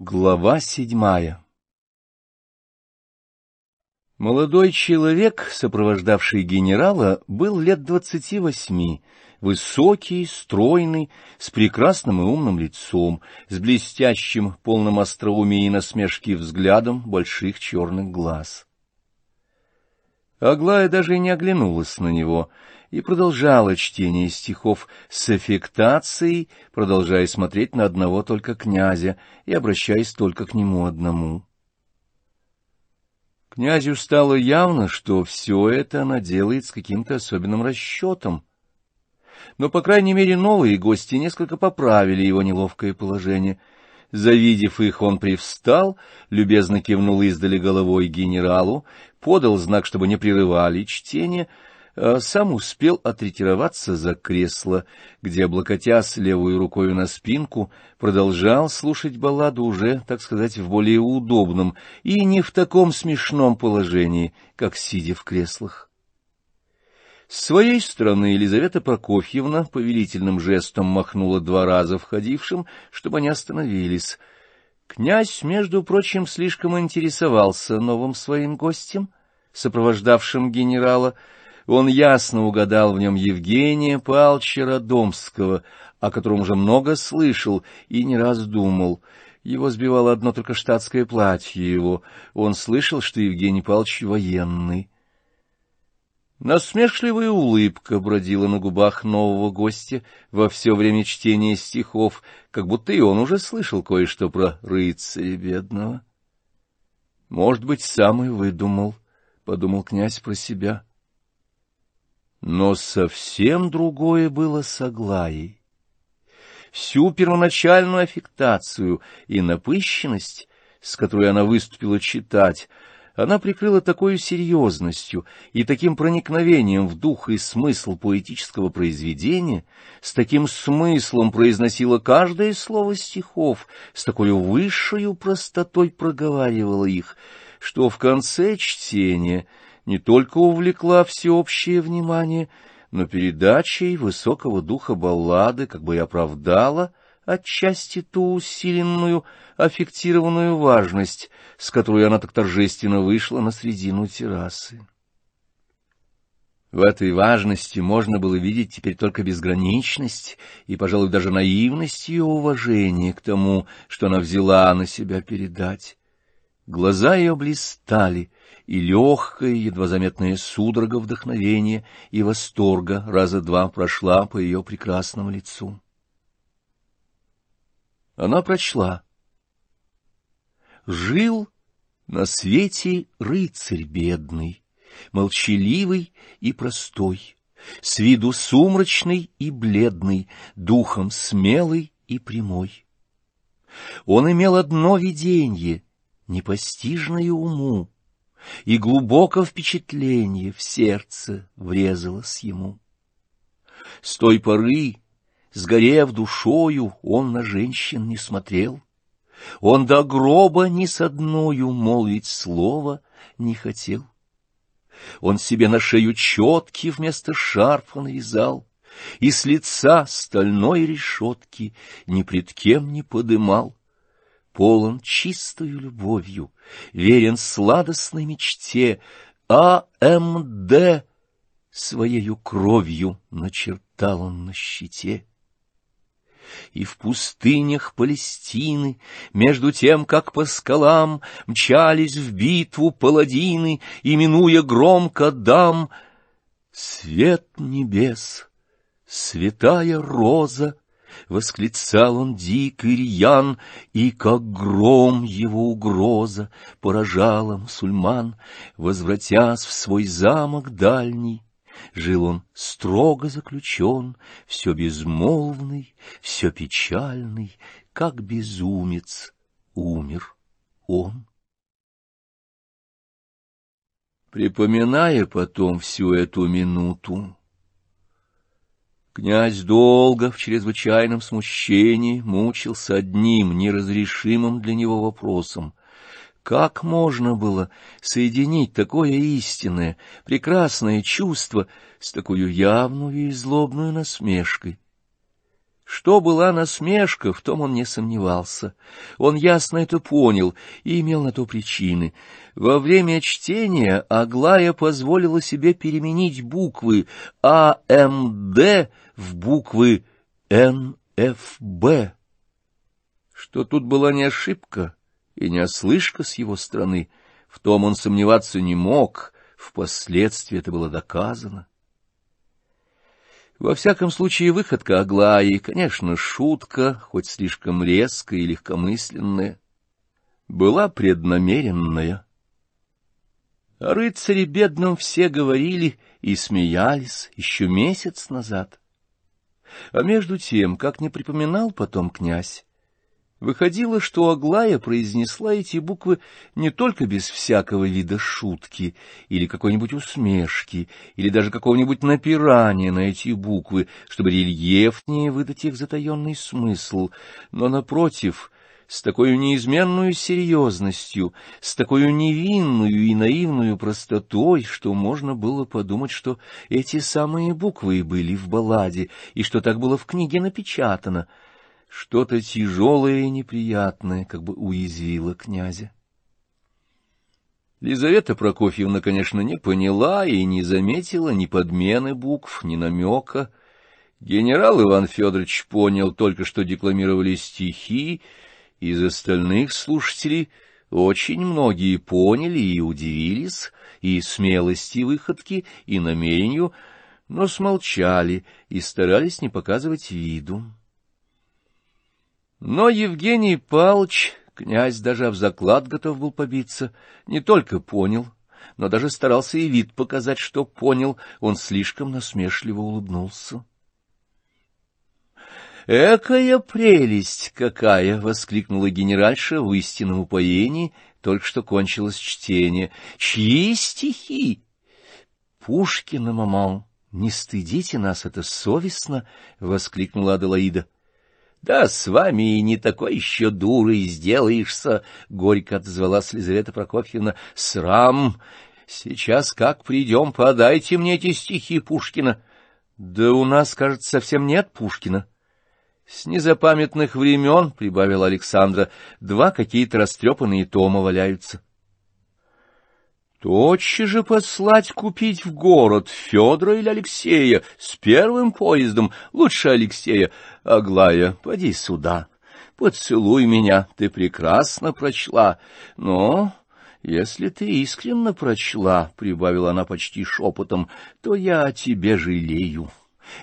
Глава седьмая. Молодой человек, сопровождавший генерала, был лет двадцати восьми, высокий, стройный, с прекрасным и умным лицом, с блестящим, полным остроумия и насмешки взглядом больших черных глаз. Аглая даже не оглянулась на него и продолжала чтение стихов с аффектацией, продолжая смотреть на одного только князя и обращаясь только к нему одному. Князю стало явно, что все это она делает с каким-то особенным расчетом. Но, по крайней мере, новые гости несколько поправили его неловкое положение — Завидев их, он привстал, любезно кивнул издали головой генералу, подал знак, чтобы не прерывали чтение, а сам успел отретироваться за кресло, где, облокотясь левой рукой на спинку, продолжал слушать балладу уже, так сказать, в более удобном и не в таком смешном положении, как сидя в креслах. С своей стороны Елизавета Прокофьевна повелительным жестом махнула два раза входившим, чтобы они остановились. Князь, между прочим, слишком интересовался новым своим гостем, сопровождавшим генерала. Он ясно угадал в нем Евгения Павловича Родомского, о котором уже много слышал и не раз думал. Его сбивало одно только штатское платье его. Он слышал, что Евгений Павлович военный. Насмешливая улыбка бродила на губах нового гостя во все время чтения стихов, как будто и он уже слышал кое-что про рыцаря бедного. Может быть, сам и выдумал, — подумал князь про себя. Но совсем другое было с Аглаей. Всю первоначальную аффектацию и напыщенность, с которой она выступила читать, — она прикрыла такой серьезностью и таким проникновением в дух и смысл поэтического произведения, с таким смыслом произносила каждое слово стихов, с такой высшей простотой проговаривала их, что в конце чтения не только увлекла всеобщее внимание, но передачей высокого духа баллады как бы и оправдала отчасти ту усиленную, аффектированную важность, с которой она так торжественно вышла на средину террасы. В этой важности можно было видеть теперь только безграничность и, пожалуй, даже наивность ее уважения к тому, что она взяла на себя передать. Глаза ее блистали, и легкая, едва заметная судорога вдохновения и восторга раза два прошла по ее прекрасному лицу. Она прочла. Жил на свете рыцарь бедный, молчаливый и простой, с виду сумрачный и бледный, духом смелый и прямой. Он имел одно виденье, непостижное уму, и глубоко впечатление в сердце врезалось ему. С той поры Сгорев душою, он на женщин не смотрел. Он до гроба ни с одною молвить слова не хотел. Он себе на шею четки вместо шарфа навязал, И с лица стальной решетки ни пред кем не подымал. Полон чистою любовью, верен сладостной мечте, А МД своею кровью начертал он на щите. И в пустынях Палестины, между тем, как по скалам мчались в битву паладины, именуя громко дам, свет небес, святая роза, Восклицал он дик и рьян, и как гром его угроза Поражала мусульман, возвратясь в свой замок дальний, Жил он строго заключен, все безмолвный, все печальный, как безумец умер он. Припоминая потом всю эту минуту, князь долго в чрезвычайном смущении мучился одним неразрешимым для него вопросом — как можно было соединить такое истинное, прекрасное чувство с такой явную и злобную насмешкой? Что была насмешка, в том он не сомневался. Он ясно это понял и имел на то причины. Во время чтения Аглая позволила себе переменить буквы АМД в буквы НФБ. Что тут была не ошибка и не ослышка с его стороны, в том он сомневаться не мог, впоследствии это было доказано. Во всяком случае, выходка Аглаи, конечно, шутка, хоть слишком резкая и легкомысленная, была преднамеренная. О рыцаре бедном все говорили и смеялись еще месяц назад. А между тем, как не припоминал потом князь, Выходило, что Аглая произнесла эти буквы не только без всякого вида шутки или какой-нибудь усмешки, или даже какого-нибудь напирания на эти буквы, чтобы рельефнее выдать их затаенный смысл, но, напротив, с такой неизменной серьезностью, с такой невинную и наивную простотой, что можно было подумать, что эти самые буквы были в балладе, и что так было в книге напечатано — что-то тяжелое и неприятное как бы уязвило князя. Лизавета Прокофьевна, конечно, не поняла и не заметила ни подмены букв, ни намека. Генерал Иван Федорович понял только, что декламировали стихи, из остальных слушателей очень многие поняли и удивились и смелости выходки, и намерению, но смолчали и старались не показывать виду. Но Евгений Палч, князь даже в заклад готов был побиться, не только понял, но даже старался и вид показать, что понял, он слишком насмешливо улыбнулся. «Экая прелесть какая!» — воскликнула генеральша в истинном упоении, только что кончилось чтение. «Чьи стихи?» «Пушкина, маман, не стыдите нас, это совестно!» — воскликнула Аделаида. Да с вами и не такой еще дурой сделаешься, — горько отозвалась Лизавета Прокофьевна. — Срам! Сейчас как придем, подайте мне эти стихи Пушкина. — Да у нас, кажется, совсем нет Пушкина. — С незапамятных времен, — прибавила Александра, — два какие-то растрепанные тома валяются. Тотчас же послать купить в город Федора или Алексея с первым поездом, лучше Алексея. Аглая, поди сюда, поцелуй меня, ты прекрасно прочла. Но если ты искренне прочла, — прибавила она почти шепотом, — то я о тебе жалею.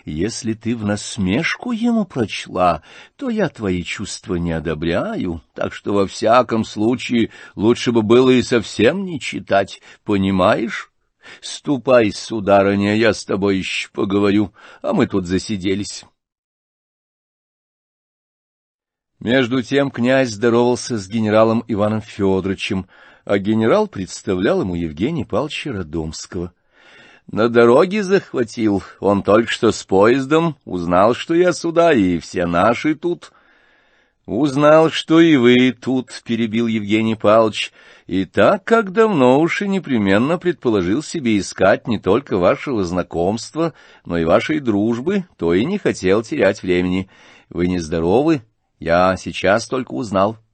Если ты в насмешку ему прочла, то я твои чувства не одобряю, так что во всяком случае лучше бы было и совсем не читать, понимаешь? Ступай, сударыня, я с тобой еще поговорю, а мы тут засиделись. Между тем князь здоровался с генералом Иваном Федоровичем, а генерал представлял ему Евгения Павловича Родомского — на дороге захватил. Он только что с поездом узнал, что я сюда, и все наши тут. Узнал, что и вы тут, — перебил Евгений Павлович, и так как давно уж и непременно предположил себе искать не только вашего знакомства, но и вашей дружбы, то и не хотел терять времени. Вы нездоровы? Я сейчас только узнал. —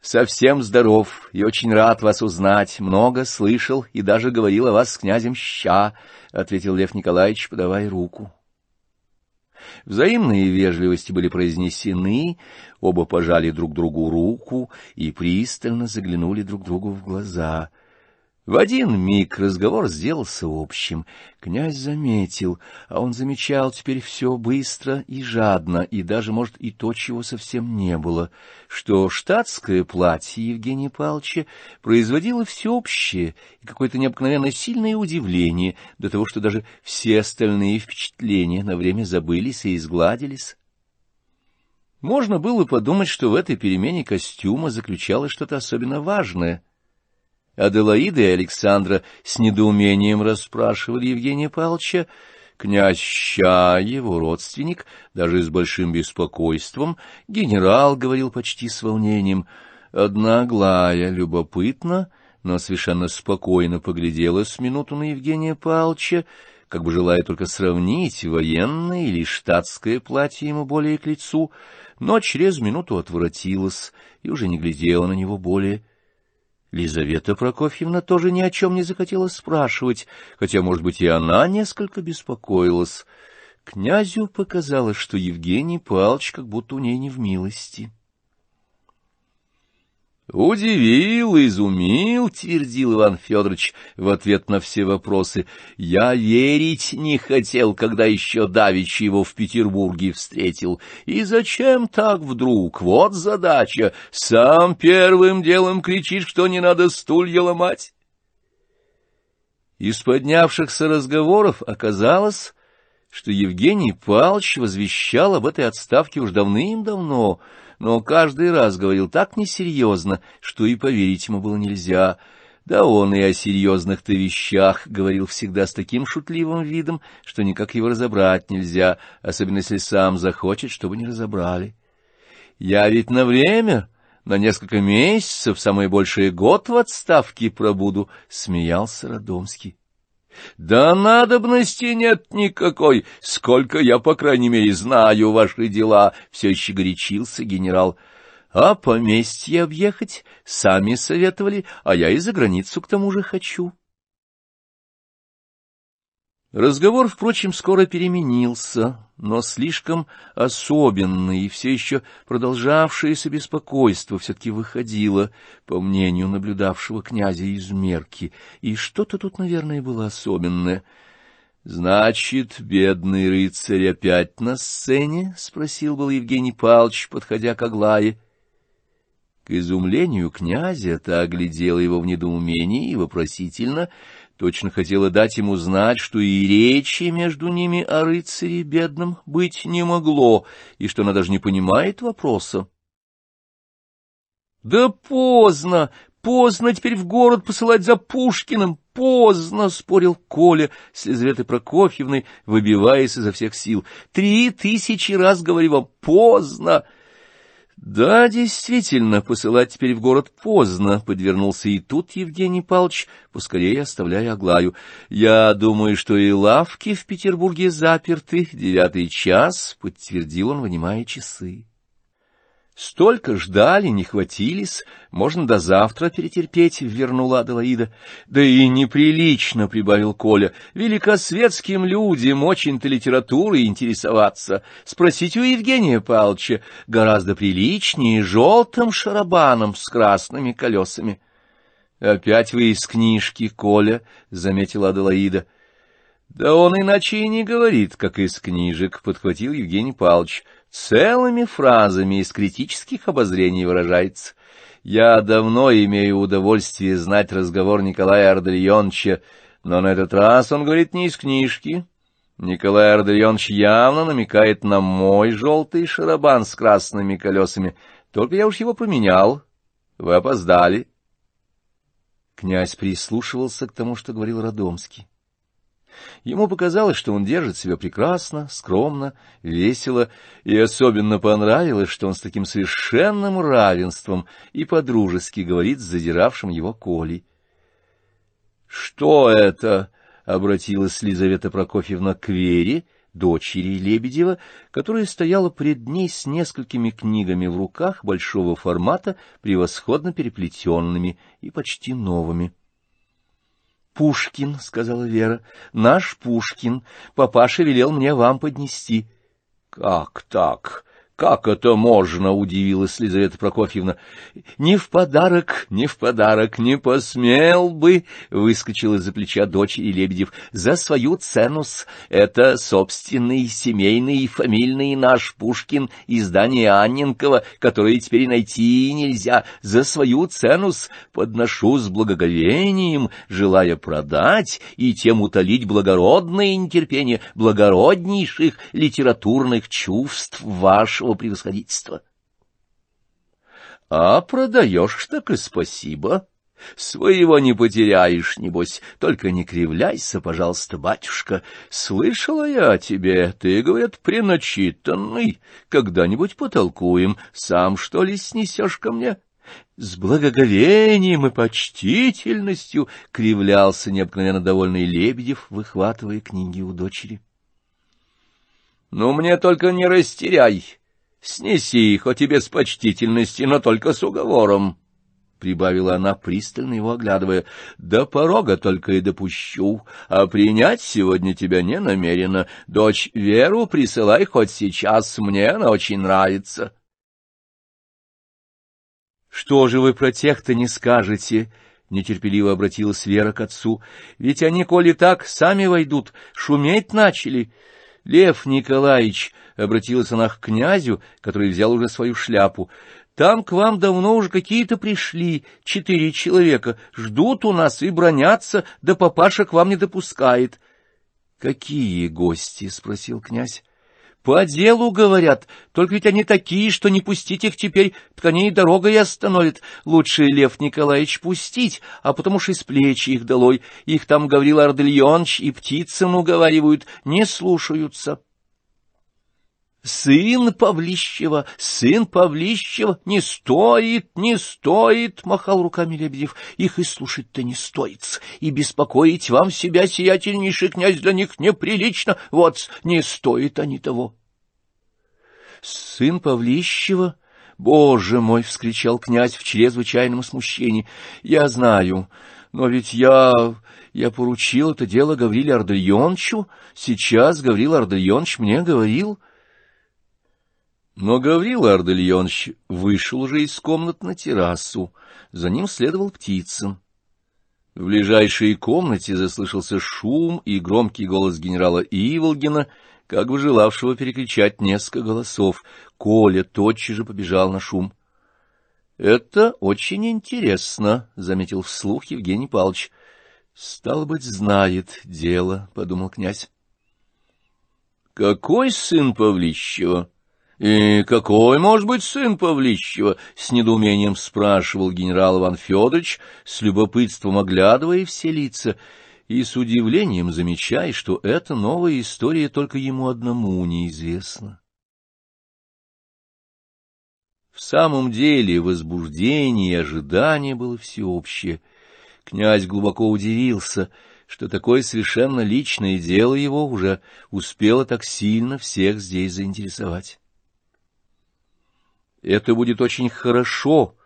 Совсем здоров и очень рад вас узнать. Много слышал и даже говорил о вас с князем Ща, — ответил Лев Николаевич, подавая руку. Взаимные вежливости были произнесены, оба пожали друг другу руку и пристально заглянули друг другу в глаза — в один миг разговор сделался общим. Князь заметил, а он замечал теперь все быстро и жадно, и даже, может, и то, чего совсем не было, что штатское платье Евгения Павловича производило всеобщее и какое-то необыкновенно сильное удивление до того, что даже все остальные впечатления на время забылись и изгладились. Можно было подумать, что в этой перемене костюма заключалось что-то особенно важное — Аделаида и Александра с недоумением расспрашивали Евгения Павловича. Князь Ща, его родственник, даже с большим беспокойством, генерал говорил почти с волнением. Одна любопытно, но совершенно спокойно поглядела с минуту на Евгения Павловича, как бы желая только сравнить военное или штатское платье ему более к лицу, но через минуту отворотилась и уже не глядела на него более. Лизавета Прокофьевна тоже ни о чем не захотела спрашивать, хотя, может быть, и она несколько беспокоилась. Князю показалось, что Евгений Павлович как будто у ней не в милости. «Удивил, изумил», — твердил Иван Федорович в ответ на все вопросы. «Я верить не хотел, когда еще давеча его в Петербурге встретил. И зачем так вдруг? Вот задача. Сам первым делом кричишь, что не надо стулья ломать». Из поднявшихся разговоров оказалось, что Евгений Павлович возвещал об этой отставке уж давным-давно, но каждый раз говорил так несерьезно, что и поверить ему было нельзя. Да он и о серьезных-то вещах говорил всегда с таким шутливым видом, что никак его разобрать нельзя, особенно если сам захочет, чтобы не разобрали. «Я ведь на время...» на несколько месяцев, самое большее год в отставке пробуду, — смеялся Родомский. — Да надобности нет никакой, сколько я, по крайней мере, знаю ваши дела, — все еще горячился генерал. — А поместье объехать сами советовали, а я и за границу к тому же хочу. Разговор, впрочем, скоро переменился, но слишком особенное и все еще продолжавшееся беспокойство все-таки выходило, по мнению наблюдавшего князя из мерки, и что-то тут, наверное, было особенное. — Значит, бедный рыцарь опять на сцене? — спросил был Евгений Павлович, подходя к Аглае. К изумлению князя та оглядела его в недоумении и вопросительно — точно хотела дать ему знать, что и речи между ними о рыцаре бедном быть не могло, и что она даже не понимает вопроса. — Да поздно, поздно теперь в город посылать за Пушкиным, поздно, — спорил Коля с Лизаветой Прокофьевной, выбиваясь изо всех сил. — Три тысячи раз говорю вам, поздно! — да, действительно, посылать теперь в город поздно, — подвернулся и тут Евгений Павлович, поскорее оставляя Аглаю. Я думаю, что и лавки в Петербурге заперты, девятый час, — подтвердил он, вынимая часы. Столько ждали, не хватились, можно до завтра перетерпеть, — вернула Аделаида. — Да и неприлично, — прибавил Коля, — великосветским людям очень-то литературой интересоваться. Спросить у Евгения Павловича гораздо приличнее желтым шарабаном с красными колесами. — Опять вы из книжки, Коля, — заметила Аделаида. — Да он иначе и не говорит, как из книжек, — подхватил Евгений Павлович целыми фразами из критических обозрений выражается. Я давно имею удовольствие знать разговор Николая Ардальоновича, но на этот раз он говорит не из книжки. Николай Ардальонович явно намекает на мой желтый шарабан с красными колесами, только я уж его поменял. Вы опоздали. Князь прислушивался к тому, что говорил Родомский. Ему показалось, что он держит себя прекрасно, скромно, весело, и особенно понравилось, что он с таким совершенным равенством и подружески говорит с задиравшим его Колей. — Что это? — обратилась Лизавета Прокофьевна к Вере, дочери Лебедева, которая стояла пред ней с несколькими книгами в руках большого формата, превосходно переплетенными и почти новыми. — Пушкин, — сказала Вера, — наш Пушкин. Папаша велел мне вам поднести. — Как так? Как это можно? — удивилась Лизавета Прокофьевна. — Не в подарок, не в подарок, не посмел бы, — выскочил из-за плеча дочери Лебедев, — за свою ценус. Это собственный семейный и фамильный наш Пушкин, издание Анненкова, которое теперь найти нельзя. За свою ценус подношу с благоговением, желая продать и тем утолить благородное нетерпение благороднейших литературных чувств вашего его превосходительства. — А продаешь, так и спасибо. Своего не потеряешь, небось, только не кривляйся, пожалуйста, батюшка. Слышала я о тебе, ты, говорят, преначитанный. Когда-нибудь потолкуем, сам, что ли, снесешь ко мне? с благоговением и почтительностью кривлялся необыкновенно довольный Лебедев, выхватывая книги у дочери. — Ну, мне только не растеряй. Снеси, хоть и без почтительности, но только с уговором, — прибавила она, пристально его оглядывая. — До порога только и допущу, а принять сегодня тебя не намерена. Дочь Веру присылай хоть сейчас, мне она очень нравится. — что же вы про тех-то не скажете? — нетерпеливо обратилась Вера к отцу. — Ведь они, коли так, сами войдут, шуметь начали. Лев Николаевич, — обратилась она к князю, который взял уже свою шляпу, — там к вам давно уже какие-то пришли, четыре человека, ждут у нас и бронятся, да папаша к вам не допускает. — Какие гости? — спросил князь. По делу, говорят, только ведь они такие, что не пустить их теперь, и дорогой остановят. Лучше Лев Николаевич пустить, а потому что из плечи их долой. Их там Гаврил Ардельонович и Птицын уговаривают, не слушаются. «Сын Павлищева, сын Павлищева, не стоит, не стоит!» — махал руками Лебедев. «Их и слушать-то не стоит, и беспокоить вам себя, сиятельнейший князь, для них неприлично. Вот, не стоит они того». «Сын Павлищева? Боже мой!» — вскричал князь в чрезвычайном смущении. «Я знаю, но ведь я... я поручил это дело Гавриле Ардальоновичу. Сейчас Гаврил Ардальонович мне говорил...» Но Гаврил Ардальонович вышел уже из комнат на террасу. За ним следовал Птицын. В ближайшей комнате заслышался шум и громкий голос генерала Иволгина, как бы желавшего перекричать несколько голосов. Коля тотчас же побежал на шум. — Это очень интересно, — заметил вслух Евгений Павлович. — Стало быть, знает дело, — подумал князь. — Какой сын Павлищева? «И какой может быть сын Павлищева?» — с недоумением спрашивал генерал Иван Федорович, с любопытством оглядывая все лица, и с удивлением замечая, что эта новая история только ему одному неизвестна. В самом деле возбуждение и ожидание было всеобщее. Князь глубоко удивился, что такое совершенно личное дело его уже успело так сильно всех здесь заинтересовать. Это будет очень хорошо,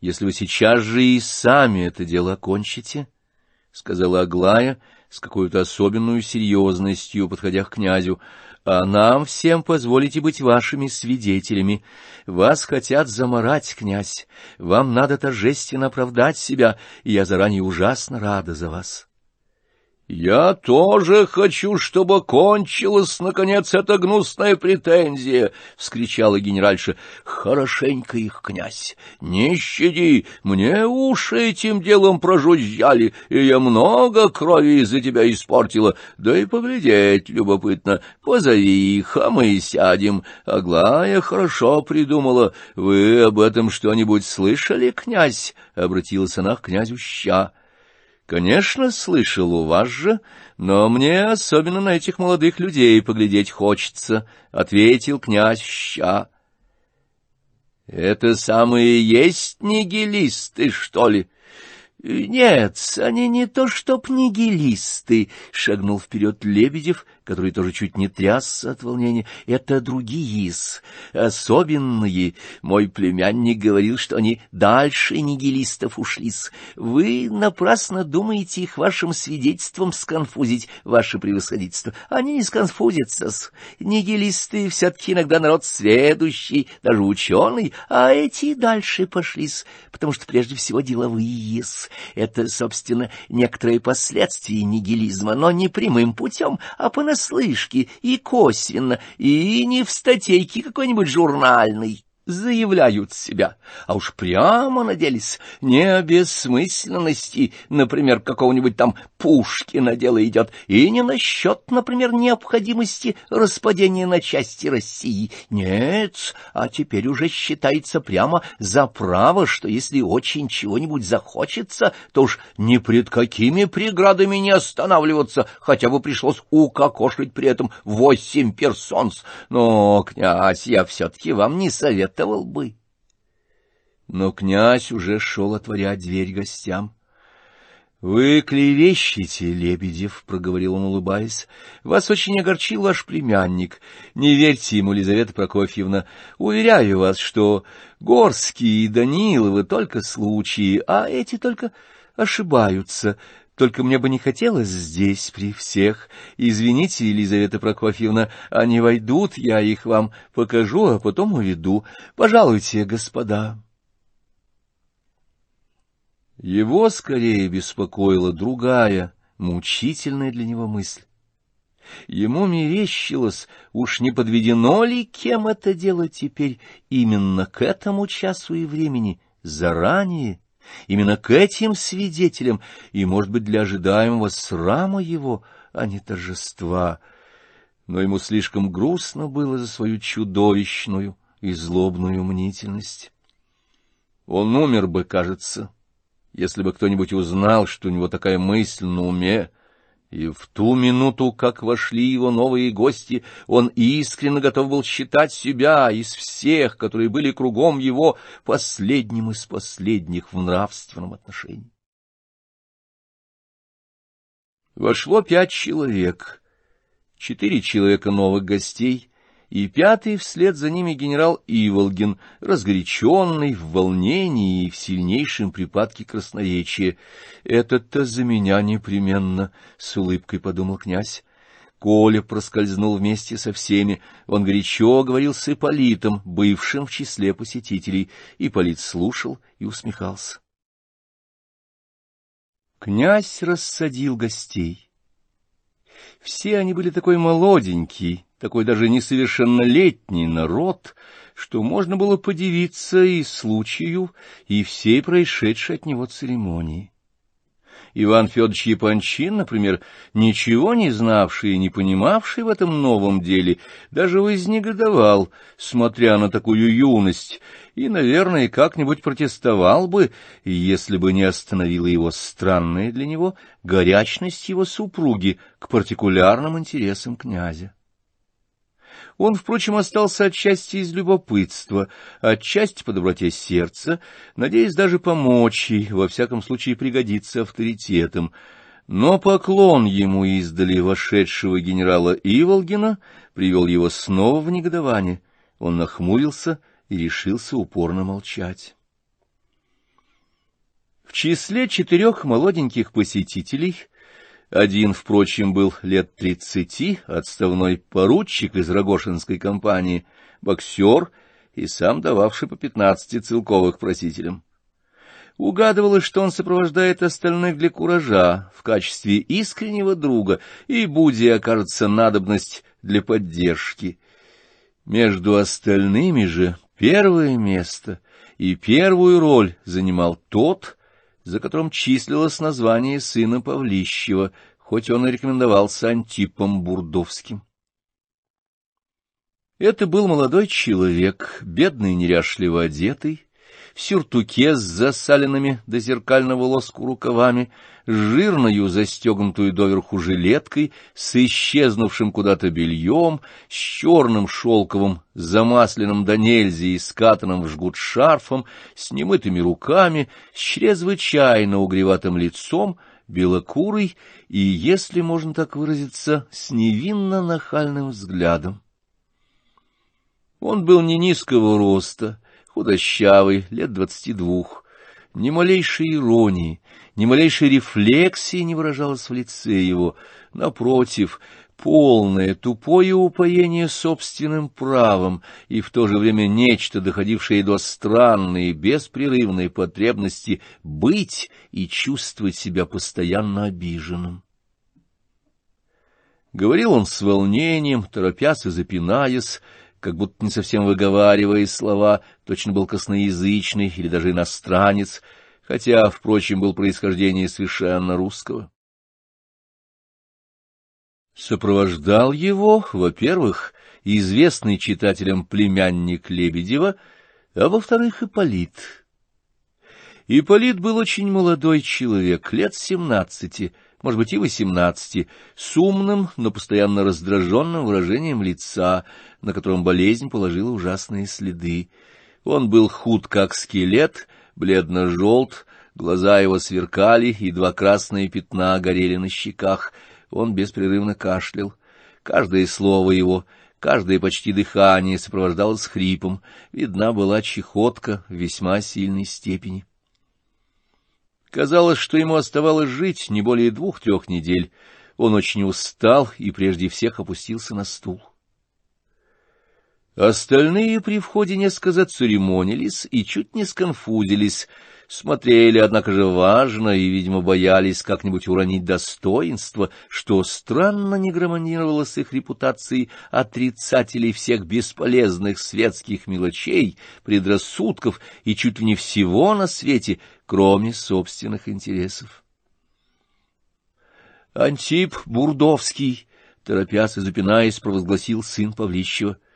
если вы сейчас же и сами это дело окончите, — сказала Аглая с какой-то особенной серьезностью, подходя к князю, — а нам всем позволите быть вашими свидетелями. Вас хотят заморать, князь, вам надо торжественно оправдать себя, и я заранее ужасно рада за вас. — Я тоже хочу, чтобы кончилась, наконец, эта гнусная претензия! — вскричала генеральша. — Хорошенько их, князь, не щади, мне уши этим делом прожужжали, и я много крови из-за тебя испортила. Да и поглядеть любопытно. Позови их, а мы сядем. Аглая хорошо придумала. Вы об этом что-нибудь слышали, князь? — обратилась она к князю Ща. — Конечно, слышал у вас же, но мне особенно на этих молодых людей поглядеть хочется, — ответил князь Ща. — Это самые есть нигилисты, что ли? — Нет, они не то чтоб нигилисты, — шагнул вперед Лебедев, который тоже чуть не трясся от волнения. — Это другие, особенные. Мой племянник говорил, что они дальше нигилистов ушлись. Вы напрасно думаете их вашим свидетельством сконфузить, ваше превосходительство. Они не сконфузятся. -с. Нигилисты все-таки иногда народ сведущий, даже ученый, а эти дальше пошлись, потому что прежде всего деловые. -с. Это, собственно, некоторые последствия нигилизма, но не прямым путем, а понаслышке и косвенно, и не в статейке какой-нибудь журнальной заявляют себя, а уж прямо наделись не о бессмысленности, например, какого-нибудь там Пушкина дело идет, и не насчет, например, необходимости распадения на части России. Нет, а теперь уже считается прямо за право, что если очень чего-нибудь захочется, то уж ни пред какими преградами не останавливаться, хотя бы пришлось укокошить при этом восемь персонс. Но, князь, я все-таки вам не советовал бы. Но князь уже шел отворять дверь гостям. — Вы клевещете, Лебедев, — проговорил он, улыбаясь. — Вас очень огорчил ваш племянник. Не верьте ему, Лизавета Прокофьевна. Уверяю вас, что Горские и Даниловы только случаи, а эти только ошибаются. Только мне бы не хотелось здесь при всех. Извините, Елизавета Прокофьевна, они войдут, я их вам покажу, а потом уведу. Пожалуйте, господа. Его скорее беспокоила другая, мучительная для него мысль. Ему мерещилось, уж не подведено ли кем это дело теперь именно к этому часу и времени, заранее, Именно к этим свидетелям и, может быть, для ожидаемого срама его, а не торжества. Но ему слишком грустно было за свою чудовищную и злобную мнительность. Он умер бы, кажется, если бы кто-нибудь узнал, что у него такая мысль на уме, и в ту минуту, как вошли его новые гости, он искренне готов был считать себя из всех, которые были кругом его, последним из последних в нравственном отношении. Вошло пять человек, четыре человека новых гостей — и пятый вслед за ними генерал Иволгин, разгоряченный, в волнении и в сильнейшем припадке красноречия. «Этот-то за меня непременно», — с улыбкой подумал князь. Коля проскользнул вместе со всеми. Он горячо говорил с Ипполитом, бывшим в числе посетителей. Ипполит слушал и усмехался. Князь рассадил гостей. Все они были такой молоденький, такой даже несовершеннолетний народ, что можно было подивиться и случаю, и всей происшедшей от него церемонии. Иван Федорович Япончин, например, ничего не знавший и не понимавший в этом новом деле, даже вознегодовал, смотря на такую юность, и, наверное, как-нибудь протестовал бы, если бы не остановила его странная для него горячность его супруги к партикулярным интересам князя. Он, впрочем, остался отчасти из любопытства, отчасти по доброте сердца, надеясь даже помочь ей, во всяком случае пригодиться авторитетом. Но поклон ему издали вошедшего генерала Иволгина привел его снова в негодование. Он нахмурился и решился упорно молчать. В числе четырех молоденьких посетителей — один, впрочем, был лет тридцати, отставной поручик из Рогошинской компании, боксер и сам дававший по пятнадцати целковых просителям. Угадывалось, что он сопровождает остальных для куража в качестве искреннего друга, и Буди окажется надобность для поддержки. Между остальными же первое место и первую роль занимал тот, за которым числилось название сына Павлищева, хоть он и рекомендовался Антипом Бурдовским. Это был молодой человек, бедный неряшливо одетый, в сюртуке с засаленными до зеркального лоску рукавами, жирною застегнутую доверху жилеткой, с исчезнувшим куда-то бельем, с черным шелковым, замасленным до нельзя и скатанным в жгут шарфом, с немытыми руками, с чрезвычайно угреватым лицом, белокурый и, если можно так выразиться, с невинно нахальным взглядом. Он был не низкого роста, худощавый, лет двадцати двух. Ни малейшей иронии, ни малейшей рефлексии не выражалось в лице его. Напротив, полное тупое упоение собственным правом и в то же время нечто, доходившее до странной, беспрерывной потребности быть и чувствовать себя постоянно обиженным. Говорил он с волнением, торопясь и запинаясь, как будто не совсем выговаривая слова, точно был косноязычный или даже иностранец, хотя, впрочем, был происхождение совершенно русского. Сопровождал его, во-первых, известный читателям племянник Лебедева, а во-вторых, Ипполит. Ипполит был очень молодой человек, лет семнадцати, может быть, и восемнадцати, с умным, но постоянно раздраженным выражением лица, на котором болезнь положила ужасные следы. Он был худ, как скелет, бледно-желт, глаза его сверкали, и два красные пятна горели на щеках. Он беспрерывно кашлял. Каждое слово его, каждое почти дыхание сопровождалось хрипом. Видна была чехотка в весьма сильной степени. Казалось, что ему оставалось жить не более двух-трех недель. Он очень устал и прежде всех опустился на стул. Остальные при входе несколько зацеремонились и чуть не сконфузились, смотрели, однако же, важно и, видимо, боялись как-нибудь уронить достоинство, что странно не гармонировало с их репутацией отрицателей всех бесполезных светских мелочей, предрассудков и чуть ли не всего на свете, кроме собственных интересов. Антип Бурдовский, торопясь и запинаясь, провозгласил сын Павлищева —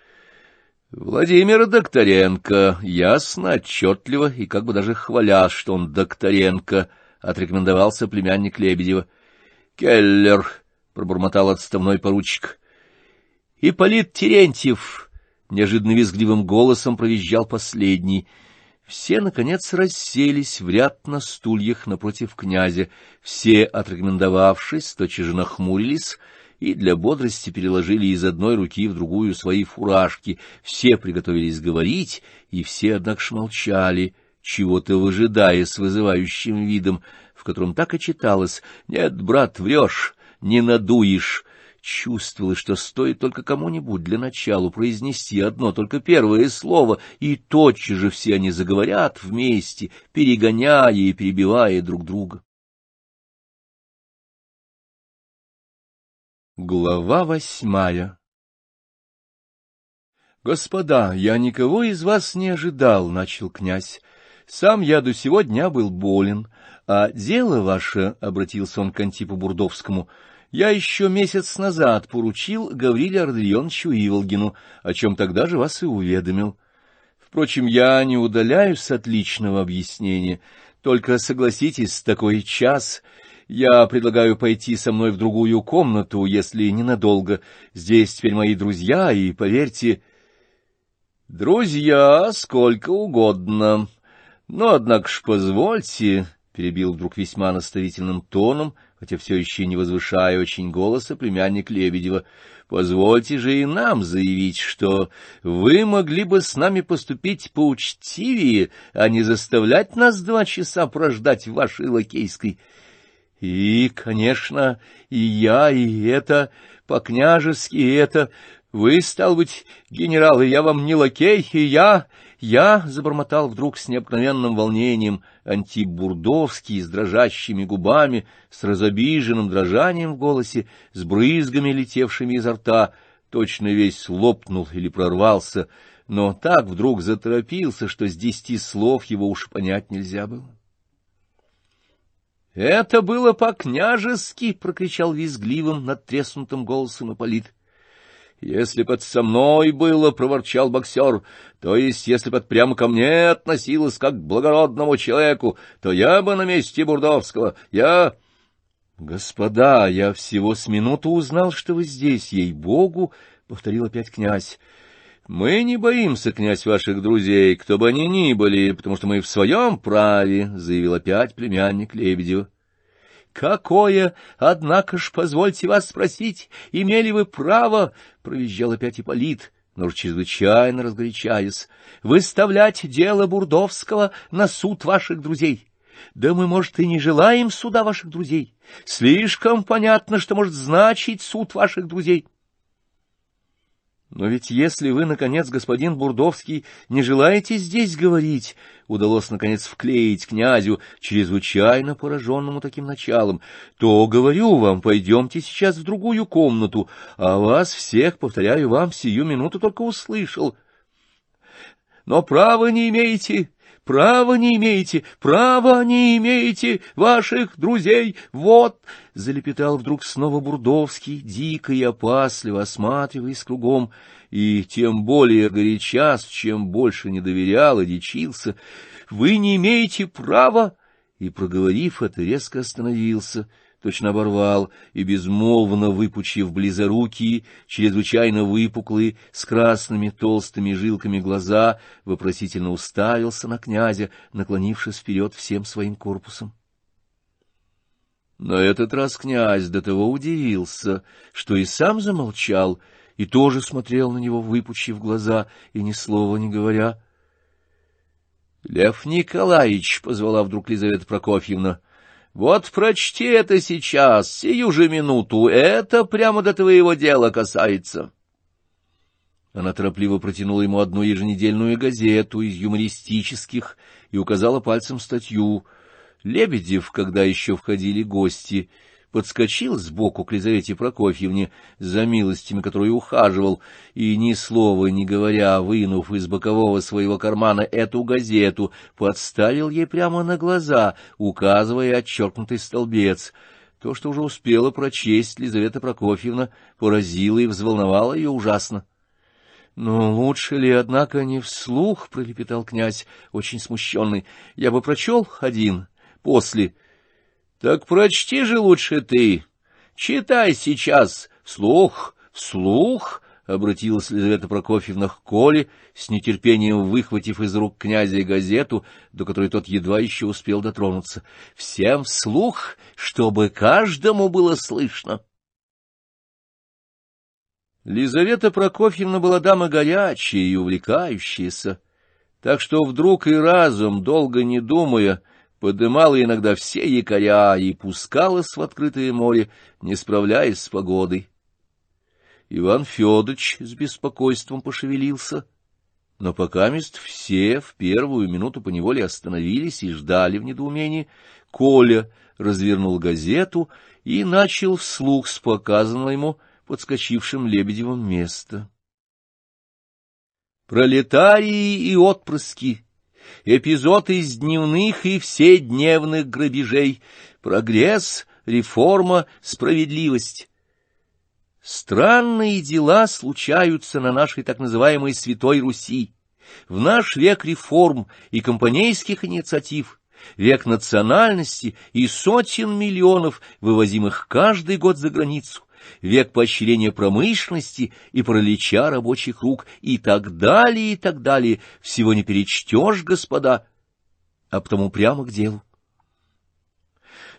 Владимир Докторенко, ясно, отчетливо и как бы даже хваля, что он Докторенко, отрекомендовался племянник Лебедева. Келлер, пробормотал отставной поручик. Ипполит Терентьев, неожиданно визгливым голосом провизжал последний. Все, наконец, расселись в ряд на стульях напротив князя. Все, отрекомендовавшись, тотчас же нахмурились — и для бодрости переложили из одной руки в другую свои фуражки. Все приготовились говорить, и все, однако, молчали, чего-то выжидая с вызывающим видом, в котором так и читалось «Нет, брат, врешь, не надуешь». Чувствовалось, что стоит только кому-нибудь для начала произнести одно только первое слово, и тотчас же все они заговорят вместе, перегоняя и перебивая друг друга. Глава восьмая «Господа, я никого из вас не ожидал», — начал князь. «Сам я до сего дня был болен, а дело ваше, — обратился он к Антипу Бурдовскому, — я еще месяц назад поручил Гавриле Ардальоновичу Иволгину, о чем тогда же вас и уведомил. Впрочем, я не удаляюсь от личного объяснения, только согласитесь, такой час — я предлагаю пойти со мной в другую комнату, если ненадолго. Здесь теперь мои друзья, и, поверьте... Друзья, сколько угодно. Но, однако ж, позвольте, — перебил вдруг весьма наставительным тоном, хотя все еще не возвышая очень голоса, племянник Лебедева, — позвольте же и нам заявить, что вы могли бы с нами поступить поучтивее, а не заставлять нас два часа прождать в вашей лакейской... И, конечно, и я, и это, по-княжески, и это... Вы, стал быть, генерал, и я вам не лакей, и я... Я забормотал вдруг с необыкновенным волнением Антип Бурдовский с дрожащими губами, с разобиженным дрожанием в голосе, с брызгами, летевшими изо рта, точно весь лопнул или прорвался, но так вдруг заторопился, что с десяти слов его уж понять нельзя было. «Это было по-княжески!» — прокричал визгливым, надтреснутым голосом Ипполит. «Если это со мной было, — проворчал боксер, — то есть если это прямо ко мне относилось, как к благородному человеку, то я бы на месте Бурдовского, я...» «Господа, я всего с минуту узнал, что вы здесь, ей-богу!» — повторил опять князь. «Мы не боимся, князь, ваших друзей, кто бы они ни были, потому что мы в своем праве», — заявил опять племянник Лебедева. «Какое, однако ж, позвольте вас спросить, имели вы право?» — провизжал опять Ипполит, но уж чрезвычайно разгорячаясь. «Выставлять дело Бурдовского на суд ваших друзей». Да мы, может, и не желаем суда ваших друзей. Слишком понятно, что может значить суд ваших друзей. Но ведь если вы, наконец, господин Бурдовский, не желаете здесь говорить, удалось, наконец, вклеить князю, чрезвычайно пораженному таким началом, то, говорю вам, пойдемте сейчас в другую комнату, а вас всех, повторяю вам, сию минуту только услышал. Но права не имеете, Права не имеете, права не имеете ваших друзей, вот! — залепетал вдруг снова Бурдовский, дико и опасливо осматриваясь кругом, и тем более горячас, чем больше не доверял и дичился. — Вы не имеете права! И, проговорив это, резко остановился, точно оборвал, и, безмолвно выпучив близорукие, чрезвычайно выпуклые, с красными толстыми жилками глаза, вопросительно уставился на князя, наклонившись вперед всем своим корпусом. На этот раз князь до того удивился, что и сам замолчал, и тоже смотрел на него, выпучив глаза, и ни слова не говоря. — Лев Николаевич, — позвала вдруг Лизавета Прокофьевна, — вот прочти это сейчас, сию же минуту, это прямо до твоего дела касается. Она торопливо протянула ему одну еженедельную газету из юмористических и указала пальцем статью — Лебедев, когда еще входили гости, подскочил сбоку к Лизавете Прокофьевне, за милостями которой ухаживал, и, ни слова не говоря, вынув из бокового своего кармана эту газету, подставил ей прямо на глаза, указывая отчеркнутый столбец. То, что уже успела прочесть Лизавета Прокофьевна, поразило и взволновало ее ужасно. — Но лучше ли, однако, не вслух, — пролепетал князь, очень смущенный. — Я бы прочел один после. — Так прочти же лучше ты. Читай сейчас. Вслух, вслух, — обратилась Лизавета Прокофьевна к Коле, с нетерпением выхватив из рук князя газету, до которой тот едва еще успел дотронуться. — Всем вслух, чтобы каждому было слышно. Лизавета Прокофьевна была дама горячая и увлекающаяся, так что вдруг и разум, долго не думая, — подымала иногда все якоря и пускалась в открытое море, не справляясь с погодой. Иван Федорович с беспокойством пошевелился, но пока мест все в первую минуту поневоле остановились и ждали в недоумении, Коля развернул газету и начал вслух с показанного ему подскочившим Лебедевым место. Пролетарии и отпрыски эпизод из дневных и вседневных грабежей, прогресс, реформа, справедливость. Странные дела случаются на нашей так называемой Святой Руси. В наш век реформ и компанейских инициатив, век национальности и сотен миллионов, вывозимых каждый год за границу, век поощрения промышленности и паралича рабочих рук и так далее, и так далее. Всего не перечтешь, господа, а потому прямо к делу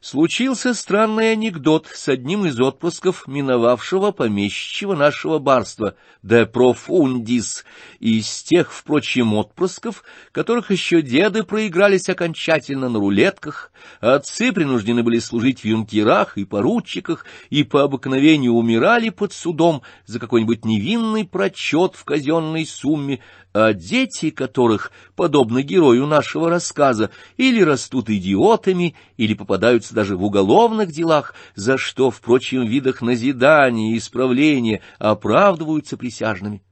случился странный анекдот с одним из отпусков миновавшего помещичьего нашего барства, де профундис, из тех, впрочем, отпусков, которых еще деды проигрались окончательно на рулетках, отцы принуждены были служить в юнкерах и поручиках, и по обыкновению умирали под судом за какой-нибудь невинный прочет в казенной сумме, а дети которых, подобно герою нашего рассказа, или растут идиотами, или попадаются даже в уголовных делах, за что, впрочем, в видах назидания и исправления оправдываются присяжными.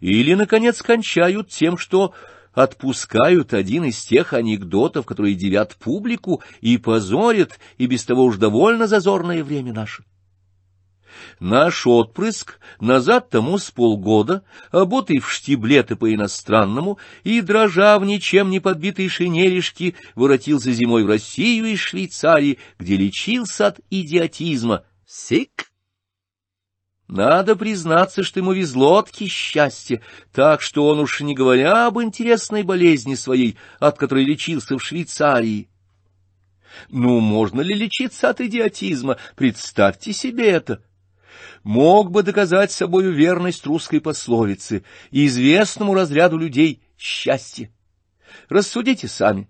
Или, наконец, кончают тем, что отпускают один из тех анекдотов, которые девят публику и позорят, и без того уж довольно зазорное время наше. Наш отпрыск назад тому с полгода, обутый в штиблеты по-иностранному и, дрожа в ничем не подбитой шинелишке, воротился зимой в Россию из Швейцарии, где лечился от идиотизма. Сик! Надо признаться, что ему везло от счастья, так что он уж не говоря об интересной болезни своей, от которой лечился в Швейцарии. Ну, можно ли лечиться от идиотизма? Представьте себе это мог бы доказать собою верность русской пословицы и известному разряду людей счастье. Рассудите сами.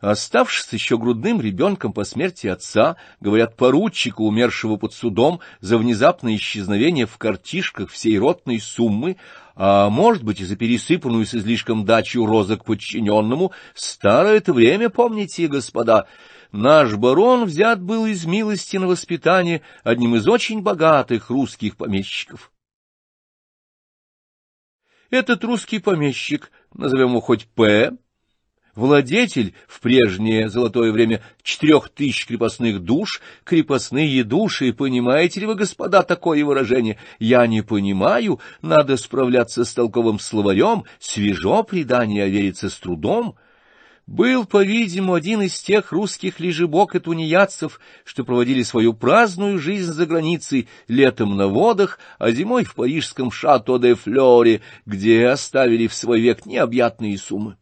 Оставшись еще грудным ребенком по смерти отца, говорят поручику, умершего под судом, за внезапное исчезновение в картишках всей ротной суммы, а, может быть, и за пересыпанную с излишком дачу розок подчиненному, старое это время, помните, господа, наш барон взят был из милости на воспитание одним из очень богатых русских помещиков. Этот русский помещик, назовем его хоть П., владетель в прежнее золотое время четырех тысяч крепостных душ, крепостные души, понимаете ли вы, господа, такое выражение? Я не понимаю, надо справляться с толковым словарем, свежо предание, верится с трудом. Был, по-видимому, один из тех русских лежебок и тунеядцев, что проводили свою праздную жизнь за границей, летом на водах, а зимой в парижском шато де Флоре, где оставили в свой век необъятные суммы.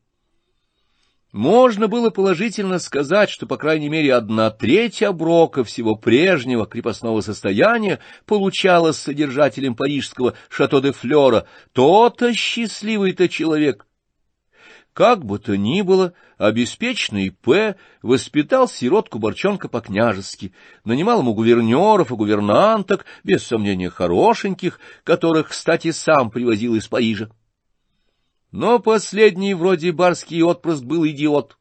Можно было положительно сказать, что, по крайней мере, одна треть оброка всего прежнего крепостного состояния получалась содержателем парижского шато де Флора. То-то счастливый-то человек, как бы то ни было, обеспеченный П. воспитал сиротку-борчонка по-княжески, нанимал ему гувернеров и гувернанток, без сомнения хорошеньких, которых, кстати, сам привозил из Парижа. Но последний, вроде барский отпрыск, был идиот.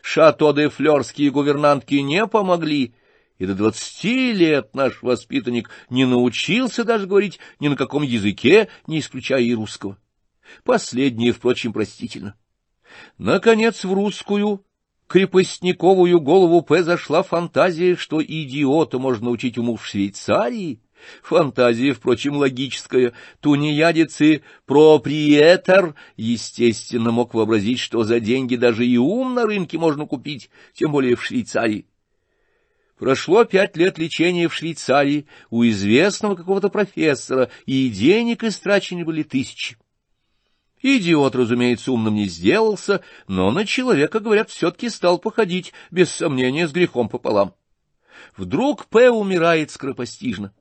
Шато де флерские гувернантки не помогли, и до двадцати лет наш воспитанник не научился даже говорить ни на каком языке, не исключая и русского. Последнее, впрочем, простительно. Наконец, в русскую крепостниковую голову П. зашла фантазия, что идиота можно учить уму в Швейцарии. Фантазия, впрочем, логическая. Тунеядец и проприетор, естественно, мог вообразить, что за деньги даже и ум на рынке можно купить, тем более в Швейцарии. Прошло пять лет лечения в Швейцарии у известного какого-то профессора, и денег истрачены были тысячи. Идиот, разумеется, умным не сделался, но на человека, говорят, все-таки стал походить, без сомнения, с грехом пополам. Вдруг П. умирает скоропостижно.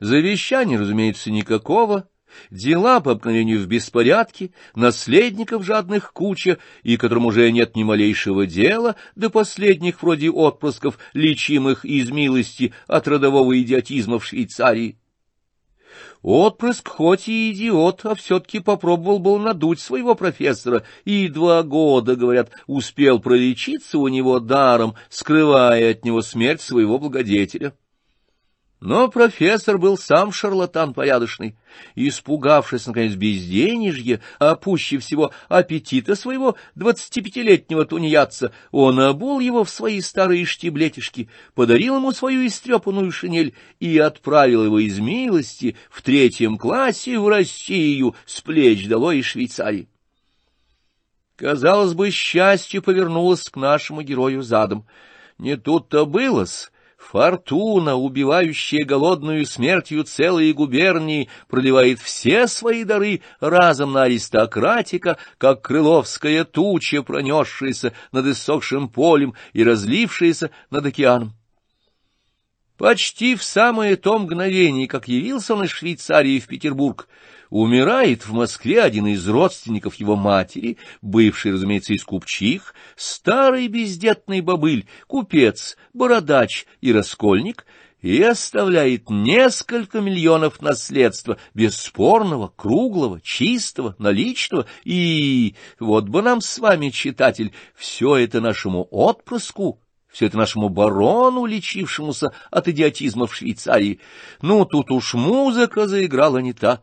Завещания, разумеется, никакого, дела по обыкновению в беспорядке, наследников жадных куча, и которым уже нет ни малейшего дела, до последних вроде отпрысков, лечимых из милости от родового идиотизма в Швейцарии. Отпрыск хоть и идиот, а все-таки попробовал был надуть своего профессора, и два года, говорят, успел пролечиться у него даром, скрывая от него смерть своего благодетеля. Но профессор был сам шарлатан порядочный, испугавшись, наконец, безденежья, а пуще всего аппетита своего двадцатипятилетнего тунеядца, он обул его в свои старые штиблетишки, подарил ему свою истрепанную шинель и отправил его из милости в третьем классе в Россию с плеч долой из Швейцарии. Казалось бы, счастье повернулось к нашему герою задом. Не тут-то было-с. Фортуна, убивающая голодную смертью целые губернии, проливает все свои дары разом на аристократика, как крыловская туча, пронесшаяся над иссохшим полем и разлившаяся над океаном. Почти в самое то мгновение, как явился он из Швейцарии в Петербург, умирает в Москве один из родственников его матери, бывший, разумеется, из купчих, старый бездетный бобыль, купец, бородач и раскольник, и оставляет несколько миллионов наследства, бесспорного, круглого, чистого, наличного, и, вот бы нам с вами, читатель, все это нашему отпрыску, все это нашему барону, лечившемуся от идиотизма в Швейцарии. Ну, тут уж музыка заиграла не та.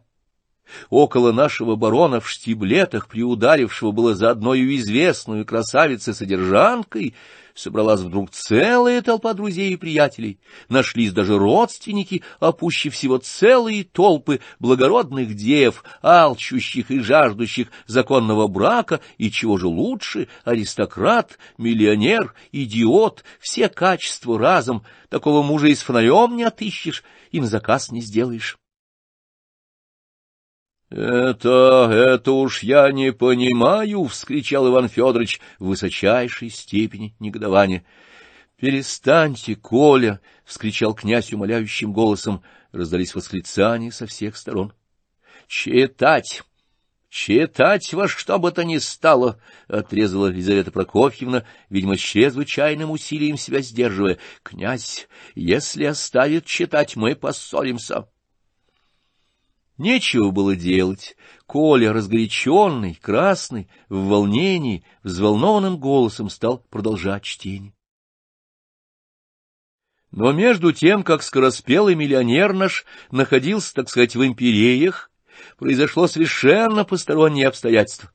Около нашего барона в штиблетах, приударившего было за одной известную красавицей-содержанкой, собралась вдруг целая толпа друзей и приятелей. Нашлись даже родственники, а пуще всего целые толпы благородных дев, алчущих и жаждущих законного брака, и чего же лучше, аристократ, миллионер, идиот, все качества разом, такого мужа и с фонарем не отыщешь, и на заказ не сделаешь. «Это, это уж я не понимаю!» — вскричал Иван Федорович в высочайшей степени негодования. «Перестаньте, Коля!» — вскричал князь умоляющим голосом. Раздались восклицания со всех сторон. «Читать! Читать во что бы то ни стало!» — отрезала Елизавета Прокофьевна, видимо, с чрезвычайным усилием себя сдерживая. «Князь, если оставит читать, мы поссоримся!» Нечего было делать. Коля, разгоряченный, красный, в волнении, взволнованным голосом стал продолжать чтение. Но между тем, как скороспелый миллионер наш находился, так сказать, в империях, произошло совершенно постороннее обстоятельство.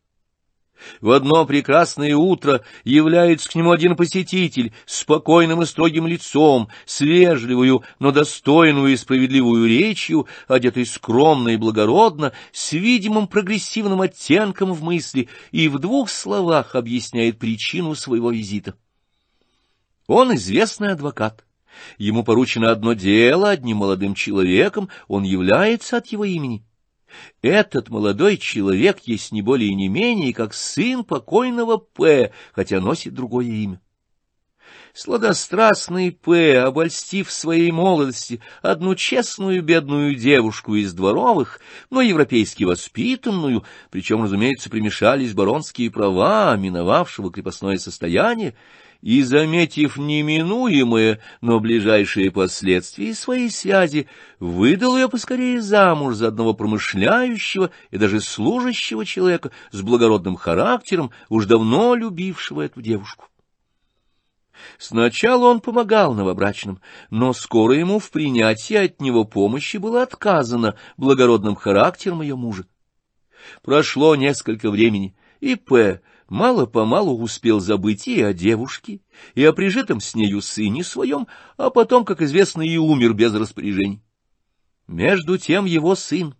В одно прекрасное утро является к нему один посетитель с спокойным и строгим лицом, с вежливую, но достойную и справедливую речью, одетый скромно и благородно, с видимым прогрессивным оттенком в мысли и в двух словах объясняет причину своего визита. Он известный адвокат. Ему поручено одно дело одним молодым человеком, он является от его имени. Этот молодой человек есть не более и не менее, как сын покойного П., хотя носит другое имя. Сладострастный П., обольстив своей молодости одну честную бедную девушку из дворовых, но европейски воспитанную, причем, разумеется, примешались баронские права, миновавшего крепостное состояние, и, заметив неминуемые, но ближайшие последствия своей связи, выдал ее поскорее замуж за одного промышляющего и даже служащего человека с благородным характером, уж давно любившего эту девушку. Сначала он помогал новобрачным, но скоро ему в принятии от него помощи было отказано благородным характером ее мужа. Прошло несколько времени, и П мало-помалу успел забыть и о девушке, и о прижитом с нею сыне своем, а потом, как известно, и умер без распоряжений. Между тем его сын,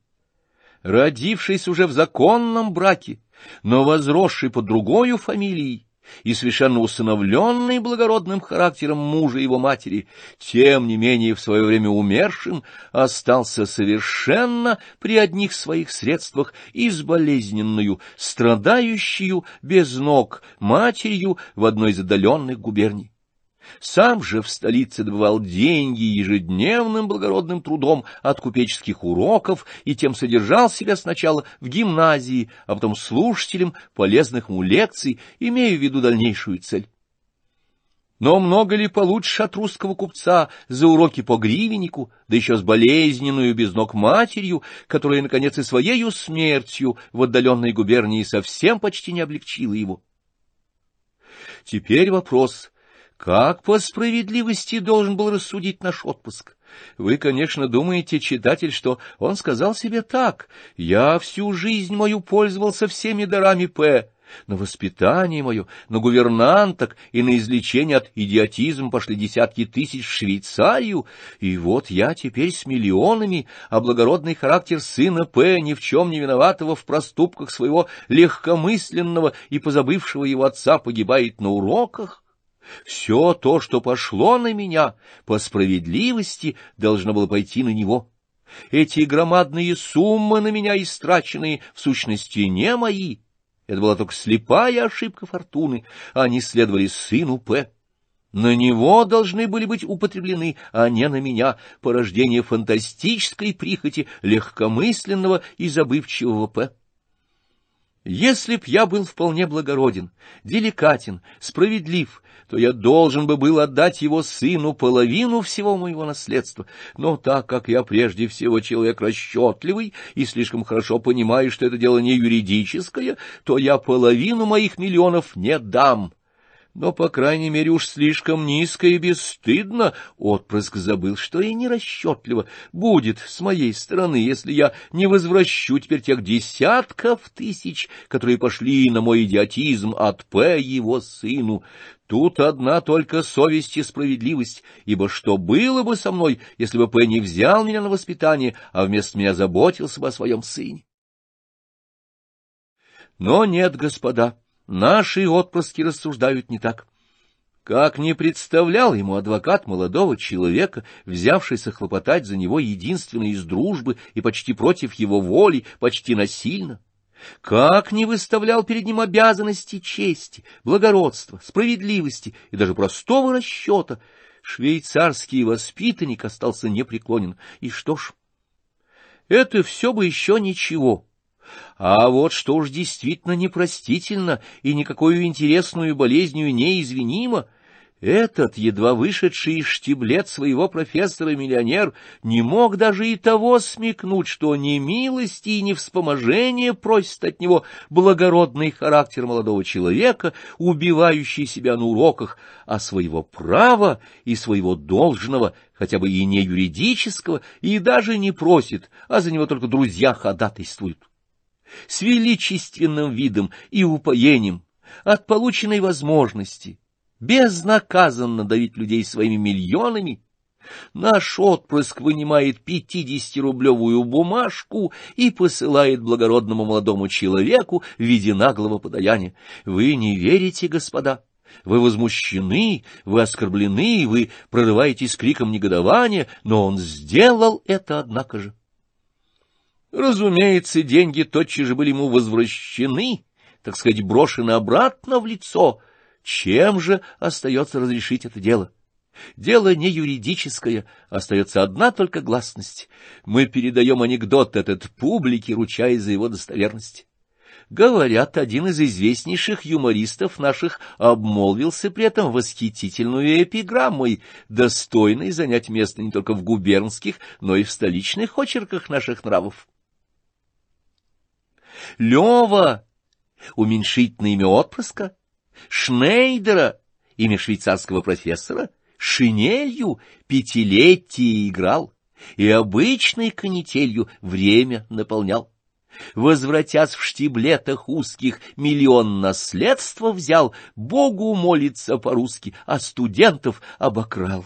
родившийся уже в законном браке, но возросший под другою фамилией, и совершенно усыновленный благородным характером мужа его матери, тем не менее в свое время умершим, остался совершенно при одних своих средствах изболезненную, страдающую без ног матерью в одной из отдаленных губерний. Сам же в столице добывал деньги ежедневным благородным трудом от купеческих уроков и тем содержал себя сначала в гимназии, а потом слушателем полезных ему лекций, имея в виду дальнейшую цель. Но много ли получше от русского купца за уроки по гривеннику, да еще с болезненную без ног матерью, которая, наконец, и своею смертью в отдаленной губернии совсем почти не облегчила его? Теперь вопрос, как по справедливости должен был рассудить наш отпуск? Вы, конечно, думаете, читатель, что он сказал себе так. Я всю жизнь мою пользовался всеми дарами П. На воспитание мое, на гувернанток и на излечение от идиотизма пошли десятки тысяч в Швейцарию, и вот я теперь с миллионами, а благородный характер сына П. ни в чем не виноватого в проступках своего легкомысленного и позабывшего его отца погибает на уроках. Все то, что пошло на меня, по справедливости, должно было пойти на него. Эти громадные суммы на меня истраченные, в сущности, не мои. Это была только слепая ошибка фортуны, они следовали сыну П. На него должны были быть употреблены, а не на меня, порождение фантастической прихоти легкомысленного и забывчивого П. Если б я был вполне благороден, деликатен, справедлив, то я должен бы был отдать его сыну половину всего моего наследства. Но так как я прежде всего человек расчетливый и слишком хорошо понимаю, что это дело не юридическое, то я половину моих миллионов не дам но, по крайней мере, уж слишком низко и бесстыдно, отпрыск забыл, что и нерасчетливо будет с моей стороны, если я не возвращу теперь тех десятков тысяч, которые пошли на мой идиотизм от П. его сыну. Тут одна только совесть и справедливость, ибо что было бы со мной, если бы П. не взял меня на воспитание, а вместо меня заботился бы о своем сыне? Но нет, господа. Наши отпрыски рассуждают не так. Как не представлял ему адвокат молодого человека, взявшийся хлопотать за него единственно из дружбы и почти против его воли, почти насильно, как не выставлял перед ним обязанности чести, благородства, справедливости и даже простого расчета, швейцарский воспитанник остался непреклонен. И что ж, это все бы еще ничего. А вот что уж действительно непростительно и никакую интересную болезнью неизвинимо — этот, едва вышедший из штиблет своего профессора-миллионер, не мог даже и того смекнуть, что ни милости и ни вспоможения просит от него благородный характер молодого человека, убивающий себя на уроках, а своего права и своего должного, хотя бы и не юридического, и даже не просит, а за него только друзья ходатайствуют. С величественным видом и упоением, от полученной возможности, безнаказанно давить людей своими миллионами, Наш отпрыск вынимает пятидесятирублевую бумажку и посылает благородному молодому человеку в виде наглого подаяния. Вы не верите, господа? Вы возмущены, вы оскорблены, вы прорываетесь криком негодования, но он сделал это, однако же. Разумеется, деньги тотчас же были ему возвращены, так сказать, брошены обратно в лицо. Чем же остается разрешить это дело? Дело не юридическое, остается одна только гласность. Мы передаем анекдот этот публике, ручаясь за его достоверность. Говорят, один из известнейших юмористов наших обмолвился при этом восхитительную эпиграммой, достойной занять место не только в губернских, но и в столичных очерках наших нравов. Лева — уменьшительное имя отпрыска, Шнейдера — имя швейцарского профессора — шинелью пятилетие играл и обычной канителью время наполнял. Возвратясь в штиблетах узких, миллион наследства взял, Богу молится по-русски, а студентов обокрал.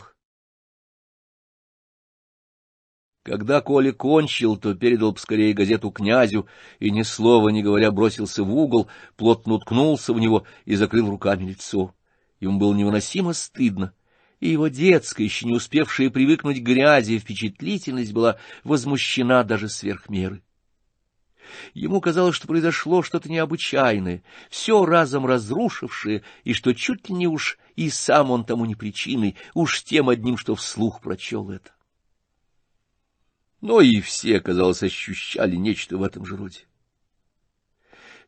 Когда Коля кончил, то передал поскорее газету князю и, ни слова не говоря, бросился в угол, плотно уткнулся в него и закрыл руками лицо. Ему было невыносимо стыдно и его детская, еще не успевшая привыкнуть к грязи, впечатлительность была возмущена даже сверх меры. Ему казалось, что произошло что-то необычайное, все разом разрушившее, и что чуть ли не уж и сам он тому не причиной, уж тем одним, что вслух прочел это. Но и все, казалось, ощущали нечто в этом же роде.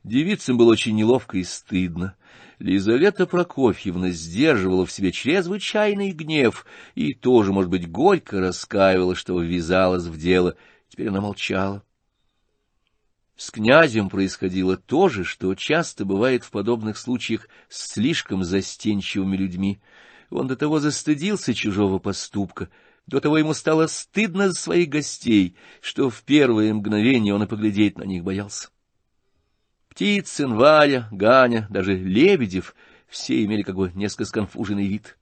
Девицам было очень неловко и стыдно. Лизавета Прокофьевна сдерживала в себе чрезвычайный гнев и тоже, может быть, горько раскаивала, что ввязалась в дело. Теперь она молчала. С князем происходило то же, что часто бывает в подобных случаях с слишком застенчивыми людьми. Он до того застыдился чужого поступка, до того ему стало стыдно за своих гостей, что в первое мгновение он и поглядеть на них боялся. Птицын, Валя, Ганя, даже Лебедев — все имели как бы несколько сконфуженный вид.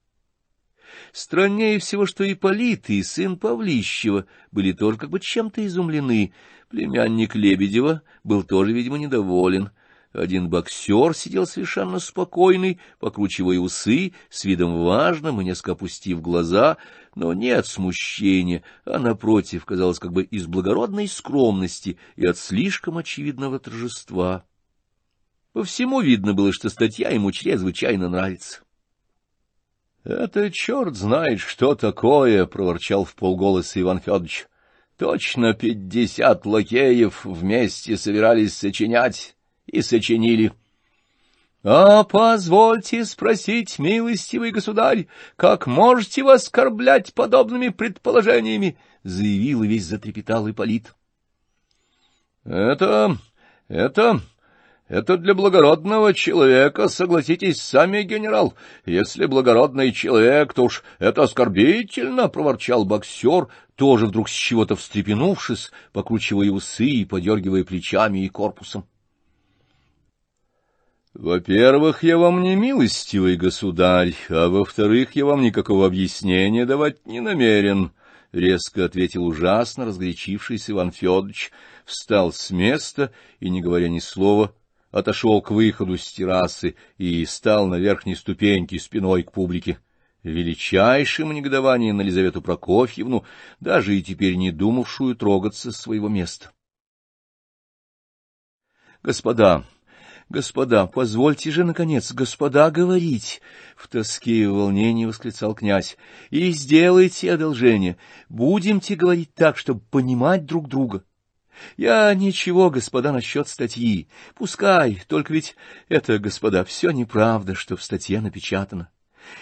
Страннее всего, что и Полит, и сын Павлищева были тоже как бы чем-то изумлены. Племянник Лебедева был тоже, видимо, недоволен. Один боксер сидел совершенно спокойный, покручивая усы, с видом важным и несколько опустив глаза, но не от смущения, а, напротив, казалось, как бы из благородной скромности и от слишком очевидного торжества. По всему видно было, что статья ему чрезвычайно нравится. — Это черт знает, что такое, — проворчал в полголоса Иван Федорович. — Точно пятьдесят лакеев вместе собирались сочинять и сочинили. — А позвольте спросить, милостивый государь, как можете вы оскорблять подобными предположениями? — заявил весь затрепетал Ипполит. — Это... это... Это для благородного человека, согласитесь сами, генерал. Если благородный человек, то уж это оскорбительно, — проворчал боксер, тоже вдруг с чего-то встрепенувшись, покручивая усы и подергивая плечами и корпусом. — Во-первых, я вам не милостивый государь, а во-вторых, я вам никакого объяснения давать не намерен, — резко ответил ужасно разгорячившийся Иван Федорович, встал с места и, не говоря ни слова, — отошел к выходу с террасы и стал на верхней ступеньке спиной к публике. Величайшим негодованием на Елизавету Прокофьевну, даже и теперь не думавшую трогаться с своего места. «Господа, господа, позвольте же, наконец, господа, говорить!» — в тоске и волнении восклицал князь. «И сделайте одолжение, будемте говорить так, чтобы понимать друг друга». Я ничего, господа, насчет статьи. Пускай, только ведь это, господа, все неправда, что в статье напечатано.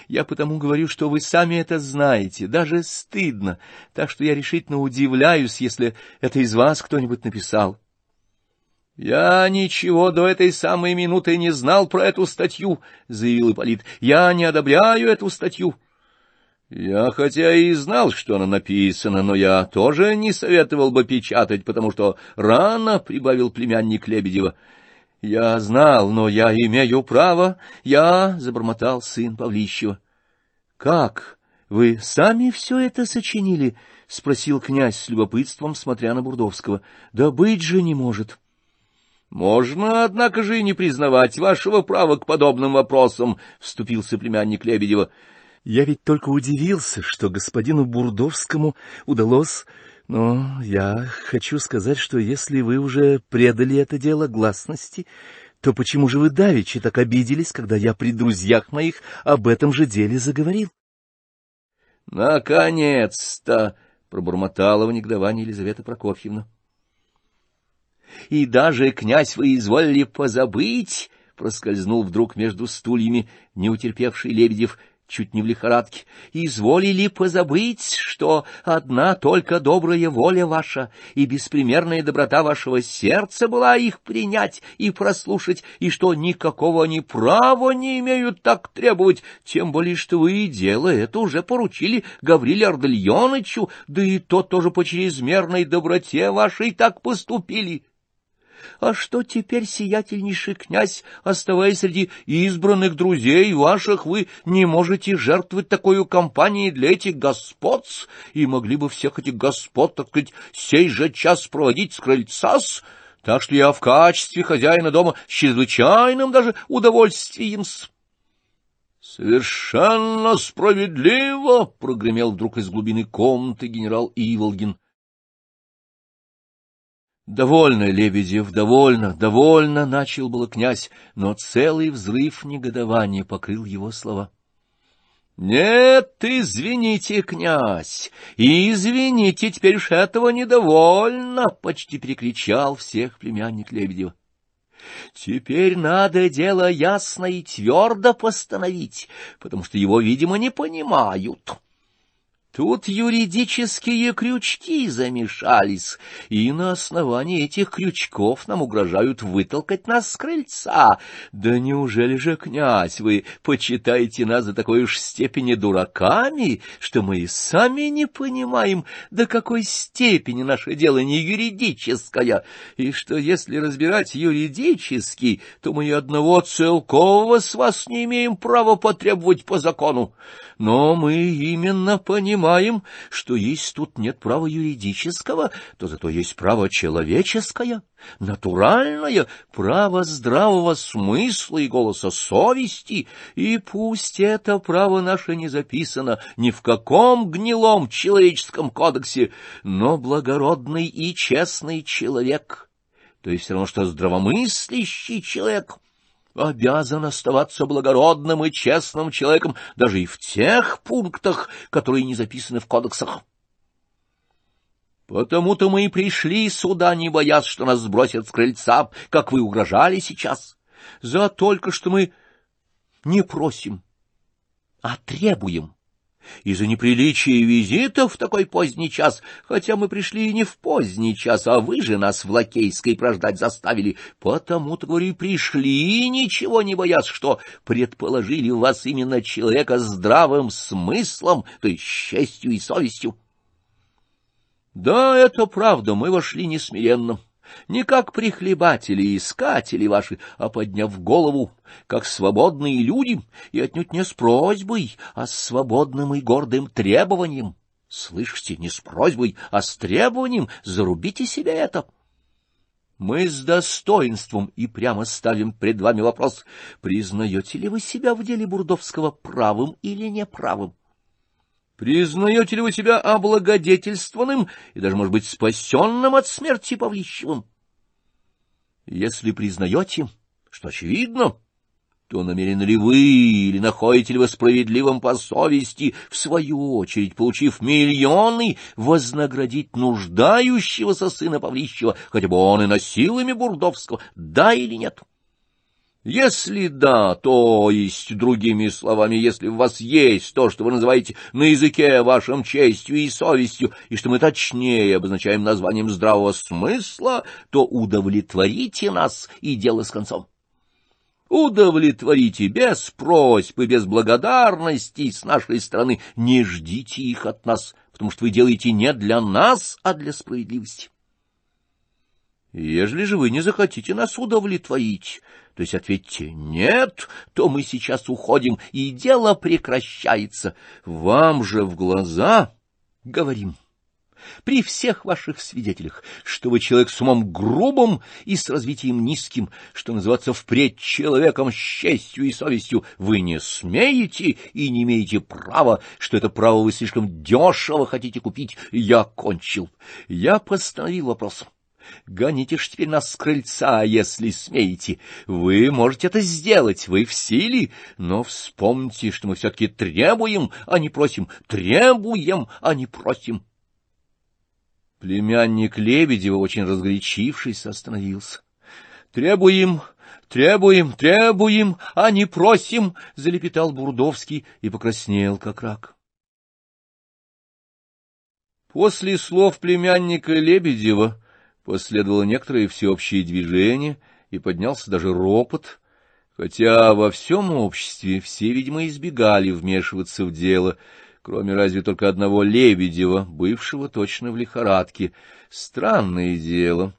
Я потому говорю, что вы сами это знаете, даже стыдно, так что я решительно удивляюсь, если это из вас кто-нибудь написал. — Я ничего до этой самой минуты не знал про эту статью, — заявил Ипполит. — Я не одобряю эту статью. — Я хотя и знал, что оно написано, но я тоже не советовал бы печатать, потому что рано, — прибавил племянник Лебедева. — Я знал, но я имею право, я, — забормотал сын Павлищева. — Как? Вы сами все это сочинили? — спросил князь с любопытством, смотря на Бурдовского. — Да быть же не может. — Можно, однако же, и не признавать вашего права к подобным вопросам, — вступился племянник Лебедева. Я ведь только удивился, что господину Бурдовскому удалось... Но я хочу сказать, что если вы уже предали это дело гласности, то почему же вы давеча так обиделись, когда я при друзьях моих об этом же деле заговорил? — Наконец-то! — пробормотала в негодовании Елизавета Прокофьевна. — И даже, князь, вы изволили позабыть, — проскользнул вдруг между стульями неутерпевший Лебедев, — чуть не в лихорадке, изволили позабыть, что одна только добрая воля ваша и беспримерная доброта вашего сердца была их принять и прослушать, и что никакого они права не имеют так требовать, тем более, что вы и дело это уже поручили Гавриле Ардальоновичу, да и тот тоже по чрезмерной доброте вашей так поступили. А что теперь, сиятельнейший князь, оставаясь среди избранных друзей ваших, вы не можете жертвовать такой компанией для этих господ, и могли бы всех этих господ, так сказать, сей же час проводить с крыльца -с? Так что я в качестве хозяина дома с чрезвычайным даже удовольствием -с. «Совершенно справедливо!» — прогремел вдруг из глубины комнаты генерал Иволгин. «Довольно, Лебедев, довольно, довольно!» — начал было князь, но целый взрыв негодования покрыл его слова. «Нет, извините, князь, извините, теперь уж этого недовольно!» — почти перекричал всех племянник Лебедева. Теперь надо дело ясно и твердо постановить, потому что его, видимо, не понимают. Тут юридические крючки замешались, и на основании этих крючков нам угрожают вытолкать нас с крыльца. Да неужели же, князь, вы почитаете нас за такой уж степени дураками, что мы и сами не понимаем, до какой степени наше дело не юридическое, и что если разбирать юридически, то мы и одного целкового с вас не имеем права потребовать по закону. Но мы именно понимаем, что если тут нет права юридического, то зато есть право человеческое, натуральное, право здравого смысла и голоса совести, и пусть это право наше не записано ни в каком гнилом человеческом кодексе, но благородный и честный человек, то есть все равно, что здравомыслящий человек — обязан оставаться благородным и честным человеком даже и в тех пунктах, которые не записаны в кодексах. Потому-то мы и пришли сюда, не боясь, что нас сбросят с крыльца, как вы угрожали сейчас. За только что мы не просим, а требуем из-за неприличия визита в такой поздний час, хотя мы пришли не в поздний час, а вы же нас в Лакейской прождать заставили, потому-то, говорю, пришли, ничего не боясь, что предположили в вас именно человека с здравым смыслом, то есть честью и совестью. Да, это правда, мы вошли несмиренно не как прихлебатели и искатели ваши, а подняв голову, как свободные люди, и отнюдь не с просьбой, а с свободным и гордым требованием. Слышите, не с просьбой, а с требованием, зарубите себе это. Мы с достоинством и прямо ставим пред вами вопрос, признаете ли вы себя в деле Бурдовского правым или неправым? Признаете ли вы себя облагодетельствованным и даже, может быть, спасенным от смерти Павлищевым? Если признаете, что очевидно, то намерены ли вы или находите ли вы справедливым по совести, в свою очередь, получив миллионы, вознаградить нуждающегося сына Павлищева, хотя бы он и насилами Бурдовского, да или нет? — если да, то есть, другими словами, если у вас есть то, что вы называете на языке вашим честью и совестью, и что мы точнее обозначаем названием здравого смысла, то удовлетворите нас, и дело с концом. Удовлетворите без просьб и без благодарности с нашей стороны. Не ждите их от нас, потому что вы делаете не для нас, а для справедливости. Ежели же вы не захотите нас удовлетворить, то есть ответьте «нет», то мы сейчас уходим, и дело прекращается. Вам же в глаза говорим при всех ваших свидетелях, что вы человек с умом грубым и с развитием низким, что называться впредь человеком с честью и совестью, вы не смеете и не имеете права, что это право вы слишком дешево хотите купить. Я кончил. Я постановил вопрос. Гоните ж теперь нас с крыльца, если смеете. Вы можете это сделать, вы в силе, но вспомните, что мы все-таки требуем, а не просим, требуем, а не просим. Племянник Лебедева, очень разгорячившись, остановился. — Требуем, требуем, требуем, а не просим! — залепетал Бурдовский и покраснел, как рак. После слов племянника Лебедева последовало некоторое всеобщее движение, и поднялся даже ропот, хотя во всем обществе все, видимо, избегали вмешиваться в дело, кроме разве только одного Лебедева, бывшего точно в лихорадке. Странное дело.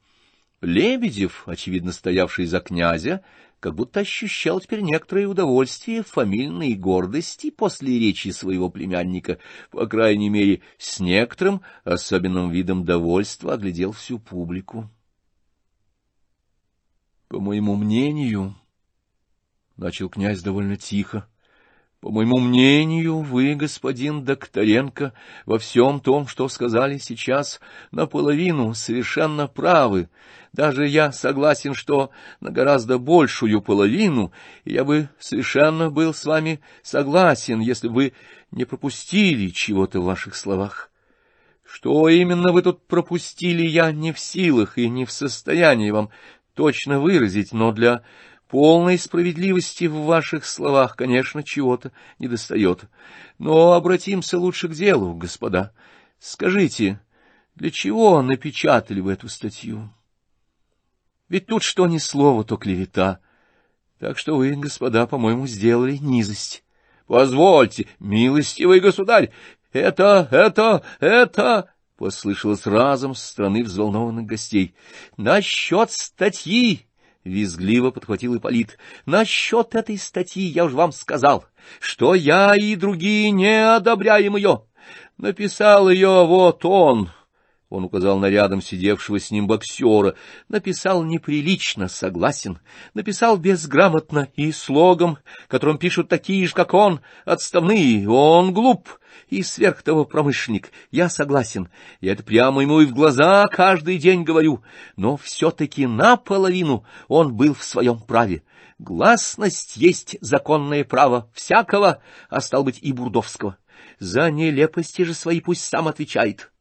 Лебедев, очевидно стоявший за князя, как будто ощущал теперь некоторое удовольствие фамильной гордости после речи своего племянника, по крайней мере, с некоторым особенным видом довольства оглядел всю публику. По моему мнению, — начал князь довольно тихо, — по моему мнению, вы, господин Докторенко, во всем том, что сказали сейчас, наполовину совершенно правы. Даже я согласен, что на гораздо большую половину я бы совершенно был с вами согласен, если бы вы не пропустили чего-то в ваших словах. Что именно вы тут пропустили, я не в силах и не в состоянии вам точно выразить, но для Полной справедливости в ваших словах, конечно, чего-то недостает. Но обратимся лучше к делу, господа. Скажите, для чего напечатали вы эту статью? Ведь тут что ни слова, то клевета. Так что вы, господа, по-моему, сделали низость. Позвольте, милостивый государь, это, это, это... — послышалось разом с стороны взволнованных гостей. — Насчет статьи — визгливо подхватил Ипполит. — Насчет этой статьи я уж вам сказал, что я и другие не одобряем ее. Написал ее вот он, он указал на рядом сидевшего с ним боксера. Написал неприлично, согласен. Написал безграмотно и слогом, которым пишут такие же, как он, отставные. Он глуп и сверх того промышленник. Я согласен. Я это прямо ему и в глаза каждый день говорю. Но все-таки наполовину он был в своем праве. Гласность есть законное право всякого, а стал быть и Бурдовского. За нелепости же свои пусть сам отвечает.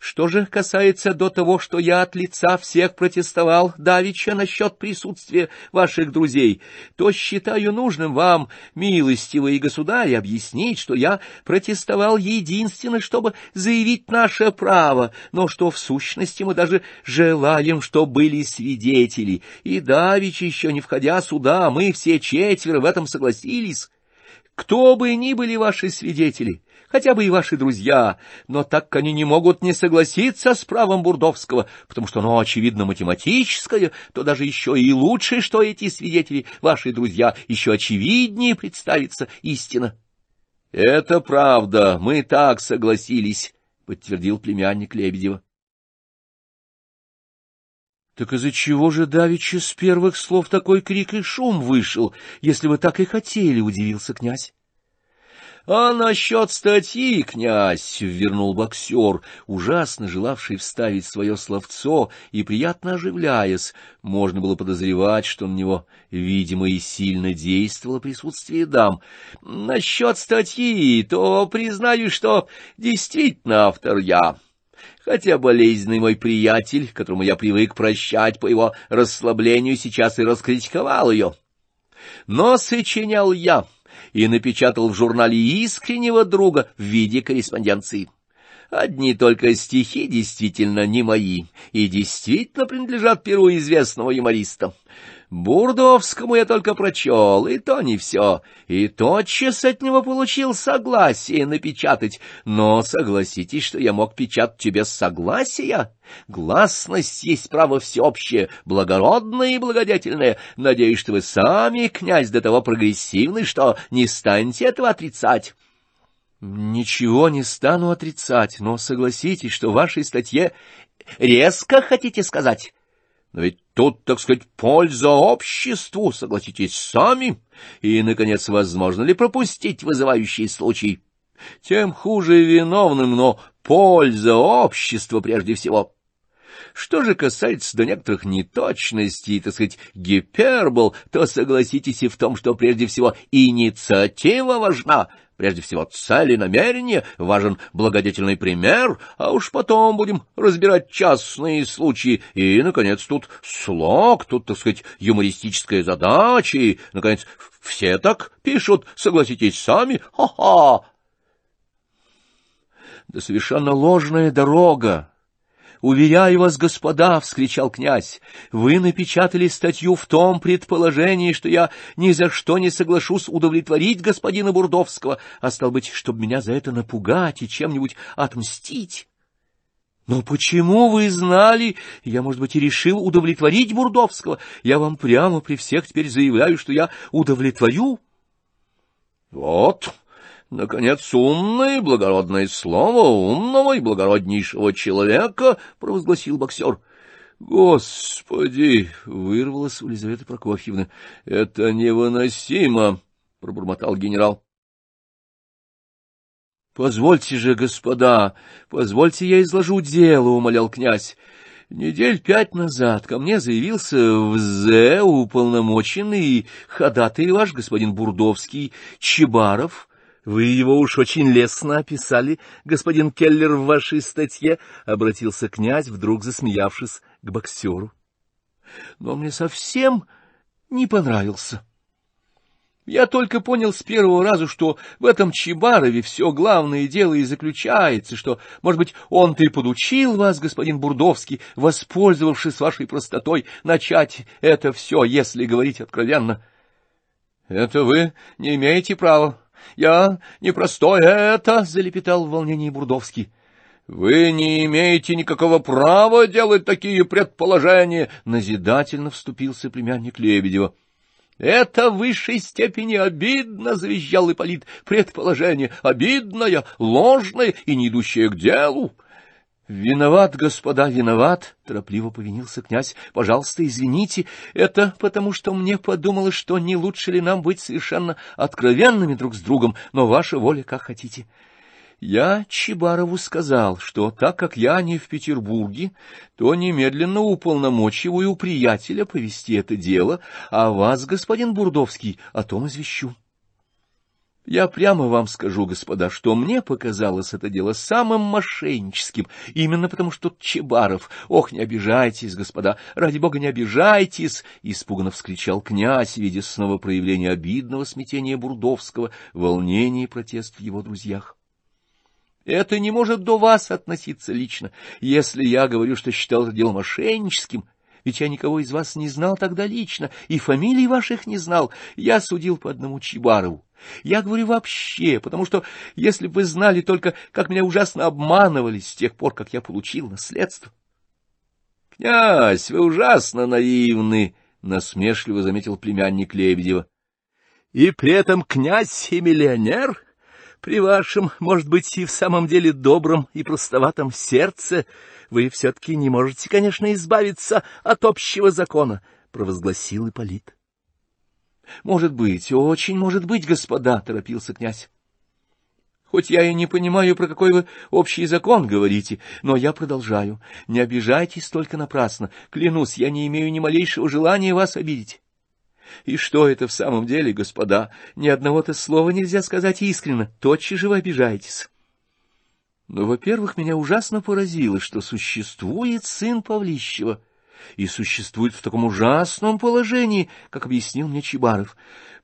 Что же касается до того, что я от лица всех протестовал давеча насчет присутствия ваших друзей, то считаю нужным вам, милостивые государи, объяснить, что я протестовал единственно, чтобы заявить наше право, но что в сущности мы даже желаем, что были свидетели, и давеча, еще не входя сюда, мы все четверо в этом согласились. Кто бы ни были ваши свидетели, хотя бы и ваши друзья, но так они не могут не согласиться с правом Бурдовского, потому что оно, очевидно, математическое, то даже еще и лучше, что эти свидетели, ваши друзья, еще очевиднее представится истина. — Это правда, мы так согласились, — подтвердил племянник Лебедева. — Так из-за чего же давеча с первых слов такой крик и шум вышел, если вы так и хотели, — удивился князь. — А насчет статьи, князь, — вернул боксер, ужасно желавший вставить свое словцо и приятно оживляясь, можно было подозревать, что на него, видимо, и сильно действовало присутствие дам. — Насчет статьи, то признаю, что действительно автор я хотя болезненный мой приятель, которому я привык прощать по его расслаблению, сейчас и раскритиковал ее. Но сочинял я и напечатал в журнале искреннего друга в виде корреспонденции. Одни только стихи действительно не мои и действительно принадлежат перу известного юмориста. Бурдовскому я только прочел, и то не все, и тотчас от него получил согласие напечатать, но согласитесь, что я мог печатать тебе согласия. Гласность есть право всеобщее, благородное и благодетельное. Надеюсь, что вы сами, князь, до того прогрессивный, что не станете этого отрицать». Ничего не стану отрицать, но согласитесь, что в вашей статье резко хотите сказать. Но ведь тут, так сказать, польза обществу, согласитесь сами. И, наконец, возможно ли пропустить вызывающий случай? Тем хуже виновным, но польза общества прежде всего. Что же касается до некоторых неточностей, так сказать, гипербол, то согласитесь и в том, что прежде всего инициатива важна, Прежде всего, цель и намерение, важен благодетельный пример, а уж потом будем разбирать частные случаи. И, наконец, тут слог, тут, так сказать, юмористическая задача, и, наконец, все так пишут, согласитесь сами, ха-ха. Да совершенно ложная дорога, «Уверяю вас, господа!» — вскричал князь. «Вы напечатали статью в том предположении, что я ни за что не соглашусь удовлетворить господина Бурдовского, а, стал быть, чтобы меня за это напугать и чем-нибудь отмстить». «Но почему вы знали? Я, может быть, и решил удовлетворить Бурдовского. Я вам прямо при всех теперь заявляю, что я удовлетворю». «Вот!» Наконец, умное и благородное слово умного и благороднейшего человека, — провозгласил боксер. — Господи! — вырвалось у Лизаветы Прокофьевны. — Это невыносимо! — пробормотал генерал. — Позвольте же, господа, позвольте я изложу дело, — умолял князь. Недель пять назад ко мне заявился в Зе уполномоченный ходатай ваш господин Бурдовский Чебаров, вы его уж очень лестно описали, господин Келлер, в вашей статье, — обратился князь, вдруг засмеявшись к боксеру. Но мне совсем не понравился. Я только понял с первого раза, что в этом Чебарове все главное дело и заключается, что, может быть, он-то и подучил вас, господин Бурдовский, воспользовавшись вашей простотой, начать это все, если говорить откровенно. — Это вы не имеете права, я непростой это, — залепетал в волнении Бурдовский. — Вы не имеете никакого права делать такие предположения, — назидательно вступился племянник Лебедева. — Это в высшей степени обидно, — завизжал Ипполит, — предположение обидное, ложное и не идущее к делу. «Виноват, господа, виноват!» — торопливо повинился князь. «Пожалуйста, извините, это потому, что мне подумалось, что не лучше ли нам быть совершенно откровенными друг с другом, но ваша воля как хотите». Я Чебарову сказал, что так как я не в Петербурге, то немедленно уполномочиваю приятеля повести это дело, а вас, господин Бурдовский, о том извещу. Я прямо вам скажу, господа, что мне показалось это дело самым мошенническим, именно потому что Чебаров... Ох, не обижайтесь, господа, ради бога, не обижайтесь! — испуганно вскричал князь, видя снова проявление обидного смятения Бурдовского, волнения и протест в его друзьях. Это не может до вас относиться лично. Если я говорю, что считал это дело мошенническим, ведь я никого из вас не знал тогда лично, и фамилий ваших не знал, я судил по одному Чебарову. Я говорю вообще, потому что если бы вы знали только, как меня ужасно обманывали с тех пор, как я получил наследство. — Князь, вы ужасно наивны, — насмешливо заметил племянник Лебедева. — И при этом князь и миллионер? При вашем, может быть, и в самом деле добром и простоватом сердце вы все-таки не можете, конечно, избавиться от общего закона, — провозгласил Ипполит. — Может быть, очень может быть, господа, — торопился князь. Хоть я и не понимаю, про какой вы общий закон говорите, но я продолжаю. Не обижайтесь только напрасно. Клянусь, я не имею ни малейшего желания вас обидеть. И что это в самом деле, господа? Ни одного-то слова нельзя сказать искренно. Тотчас же вы обижаетесь. Но, во-первых, меня ужасно поразило, что существует сын Павлищева — и существует в таком ужасном положении, как объяснил мне Чебаров.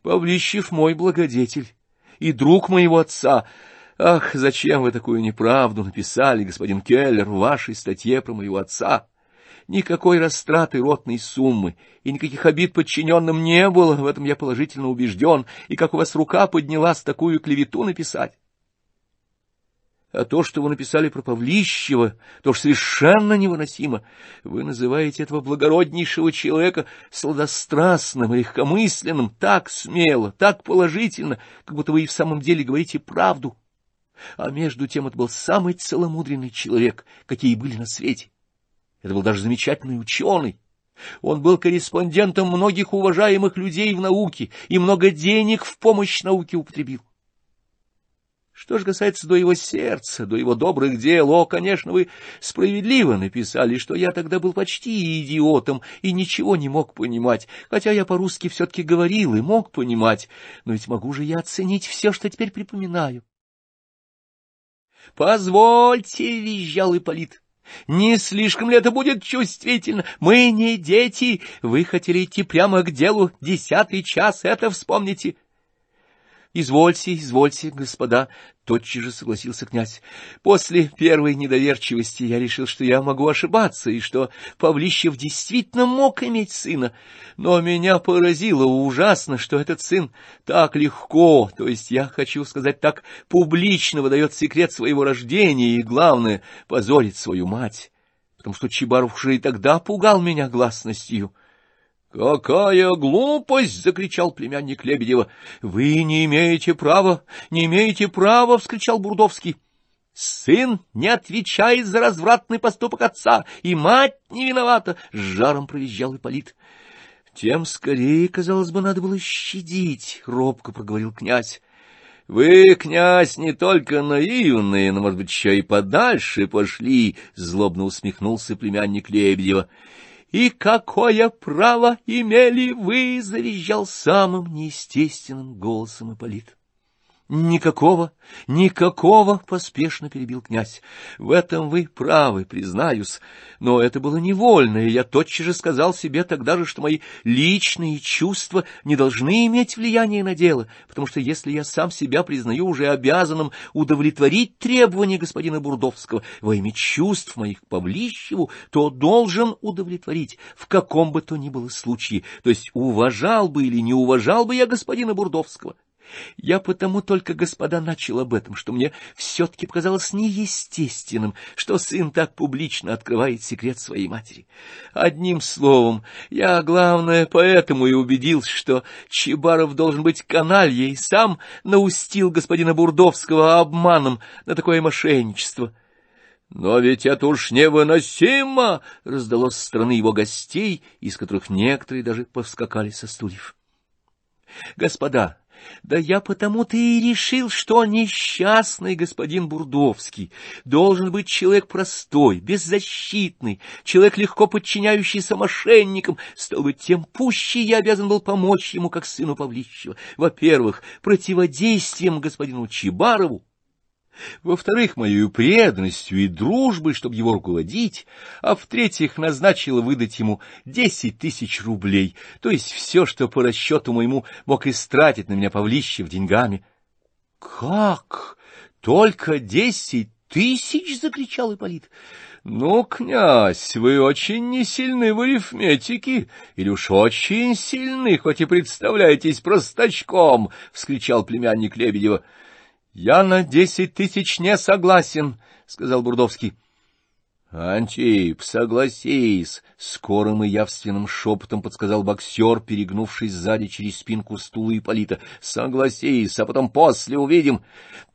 Павлищев мой благодетель и друг моего отца. Ах, зачем вы такую неправду написали, господин Келлер, в вашей статье про моего отца? Никакой растраты ротной суммы и никаких обид подчиненным не было, в этом я положительно убежден, и как у вас рука поднялась такую клевету написать. А то, что вы написали про Павлищева, то ж совершенно невыносимо. Вы называете этого благороднейшего человека сладострастным и легкомысленным, так смело, так положительно, как будто вы и в самом деле говорите правду. А между тем это был самый целомудренный человек, какие были на свете. Это был даже замечательный ученый. Он был корреспондентом многих уважаемых людей в науке и много денег в помощь науке употребил. Что же касается до его сердца, до его добрых дел, о, конечно, вы справедливо написали, что я тогда был почти идиотом и ничего не мог понимать, хотя я по-русски все-таки говорил и мог понимать, но ведь могу же я оценить все, что теперь припоминаю. — Позвольте, — визжал Ипполит, — не слишком ли это будет чувствительно? Мы не дети, вы хотели идти прямо к делу, десятый час, это вспомните. — Извольте, извольте, господа, — тотчас же согласился князь. После первой недоверчивости я решил, что я могу ошибаться, и что Павлищев действительно мог иметь сына. Но меня поразило ужасно, что этот сын так легко, то есть я хочу сказать, так публично выдает секрет своего рождения и, главное, позорит свою мать, потому что Чебаров уже и тогда пугал меня гласностью. «Какая глупость!» — закричал племянник Лебедева. «Вы не имеете права, не имеете права!» — вскричал Бурдовский. «Сын не отвечает за развратный поступок отца, и мать не виновата!» — с жаром провизжал Ипполит. «Тем скорее, казалось бы, надо было щадить», — робко проговорил князь. «Вы, князь, не только наивные, но, может быть, еще и подальше пошли», — злобно усмехнулся племянник Лебедева. «И какое право имели вы?» — завизжал самым неестественным голосом Ипполит. «Никакого, никакого!» — поспешно перебил князь. «В этом вы правы, признаюсь, но это было невольно, и я тотчас же сказал себе тогда же, что мои личные чувства не должны иметь влияния на дело, потому что если я сам себя признаю уже обязанным удовлетворить требования господина Бурдовского во имя чувств моих к Павлищеву, то должен удовлетворить в каком бы то ни было случае, то есть уважал бы или не уважал бы я господина Бурдовского». Я потому только, господа, начал об этом, что мне все-таки показалось неестественным, что сын так публично открывает секрет своей матери. Одним словом, я, главное, поэтому и убедился, что Чебаров должен быть канальей, сам наустил господина Бурдовского обманом на такое мошенничество. «Но ведь это уж невыносимо!» — раздалось со стороны его гостей, из которых некоторые даже повскакали со стульев. «Господа!» Да я потому-то и решил, что несчастный господин Бурдовский должен быть человек простой, беззащитный, человек, легко подчиняющийся мошенникам, стал быть, тем пуще я обязан был помочь ему, как сыну Павлищева. Во-первых, противодействием господину Чебарову, во-вторых, моей преданностью и дружбой, чтобы его руководить, а в-третьих, назначила выдать ему десять тысяч рублей, то есть все, что по расчету моему мог истратить на меня Павлищев деньгами. — Как? Только десять тысяч? — закричал Ипполит. — Ну, князь, вы очень не сильны в арифметике, или уж очень сильны, хоть и представляетесь простачком, — вскричал племянник Лебедева. Я на десять тысяч не согласен, — сказал Бурдовский. — Антип, согласись, — скорым и явственным шепотом подсказал боксер, перегнувшись сзади через спинку стула Ипполита. — Согласись, а потом после увидим.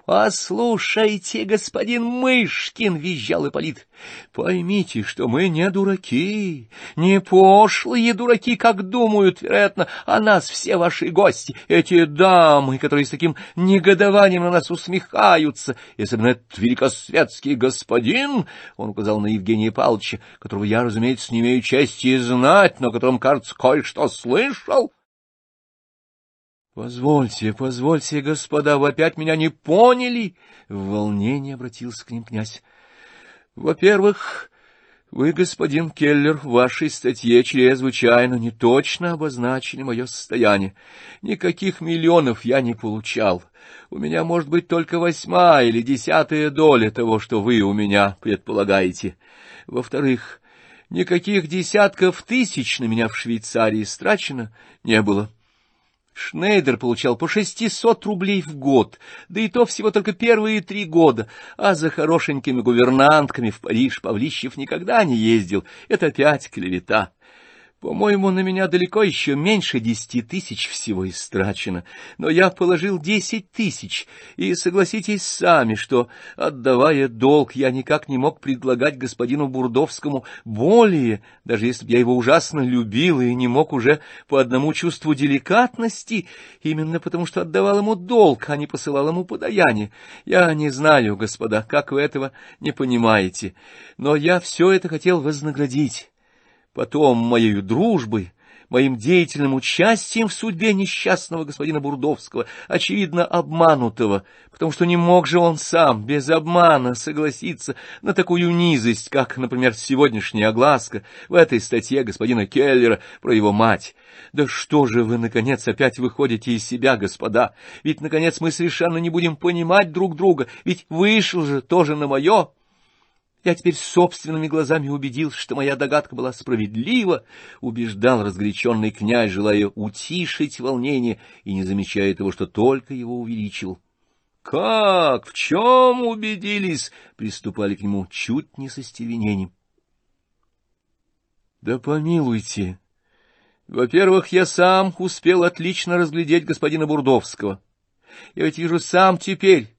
«Послушайте, господин Мышкин!» — визжал Ипполит. «Поймите, что мы не дураки, не пошлые дураки, как думают, вероятно, о нас все ваши гости, эти дамы, которые с таким негодованием на нас усмехаются, особенно этот великосветский господин, — он указал на Евгения Павловича, которого я, разумеется, не имею чести знать, но о котором, кажется, кое-что слышал». — Позвольте, позвольте, господа, вы опять меня не поняли? — в волнении обратился к ним князь. — Во-первых, вы, господин Келлер, в вашей статье чрезвычайно неточно обозначили мое состояние. Никаких миллионов я не получал. У меня может быть только восьмая или десятая доля того, что вы у меня предполагаете. Во-вторых, Никаких десятков тысяч на меня в Швейцарии страчено не было. Шнейдер получал по шестисот рублей в год, да и то всего только первые три года, а за хорошенькими гувернантками в Париж Павлищев никогда не ездил. Это опять клевета. По-моему, на меня далеко еще меньше десяти тысяч всего истрачено, но я положил десять тысяч, и согласитесь сами, что, отдавая долг, я никак не мог предлагать господину Бурдовскому более, даже если бы я его ужасно любил и не мог уже по одному чувству деликатности, именно потому что отдавал ему долг, а не посылал ему подаяние. Я не знаю, господа, как вы этого не понимаете, но я все это хотел вознаградить потом моей дружбой, моим деятельным участием в судьбе несчастного господина Бурдовского, очевидно обманутого, потому что не мог же он сам без обмана согласиться на такую низость, как, например, сегодняшняя огласка в этой статье господина Келлера про его мать. Да что же вы, наконец, опять выходите из себя, господа? Ведь, наконец, мы совершенно не будем понимать друг друга, ведь вышел же тоже на мое... Я теперь собственными глазами убедился, что моя догадка была справедлива, убеждал разгоряченный князь, желая утишить волнение и не замечая того, что только его увеличивал. — Как? В чем убедились? — приступали к нему чуть не со стервенением. — Да помилуйте. Во-первых, я сам успел отлично разглядеть господина Бурдовского. Я ведь вижу сам теперь,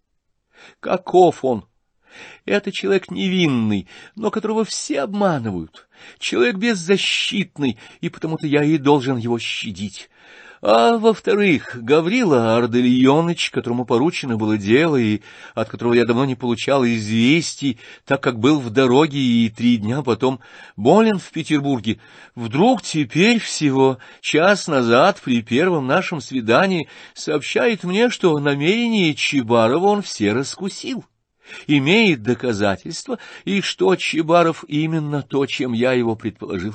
каков он — это человек невинный, но которого все обманывают, человек беззащитный, и потому-то я и должен его щадить. А во-вторых, Гаврила Ардельоныч, которому поручено было дело, и от которого я давно не получал известий, так как был в дороге и три дня потом болен в Петербурге, вдруг теперь всего час назад при первом нашем свидании сообщает мне, что намерение Чебарова он все раскусил имеет доказательства, и что Чебаров именно то, чем я его предположил.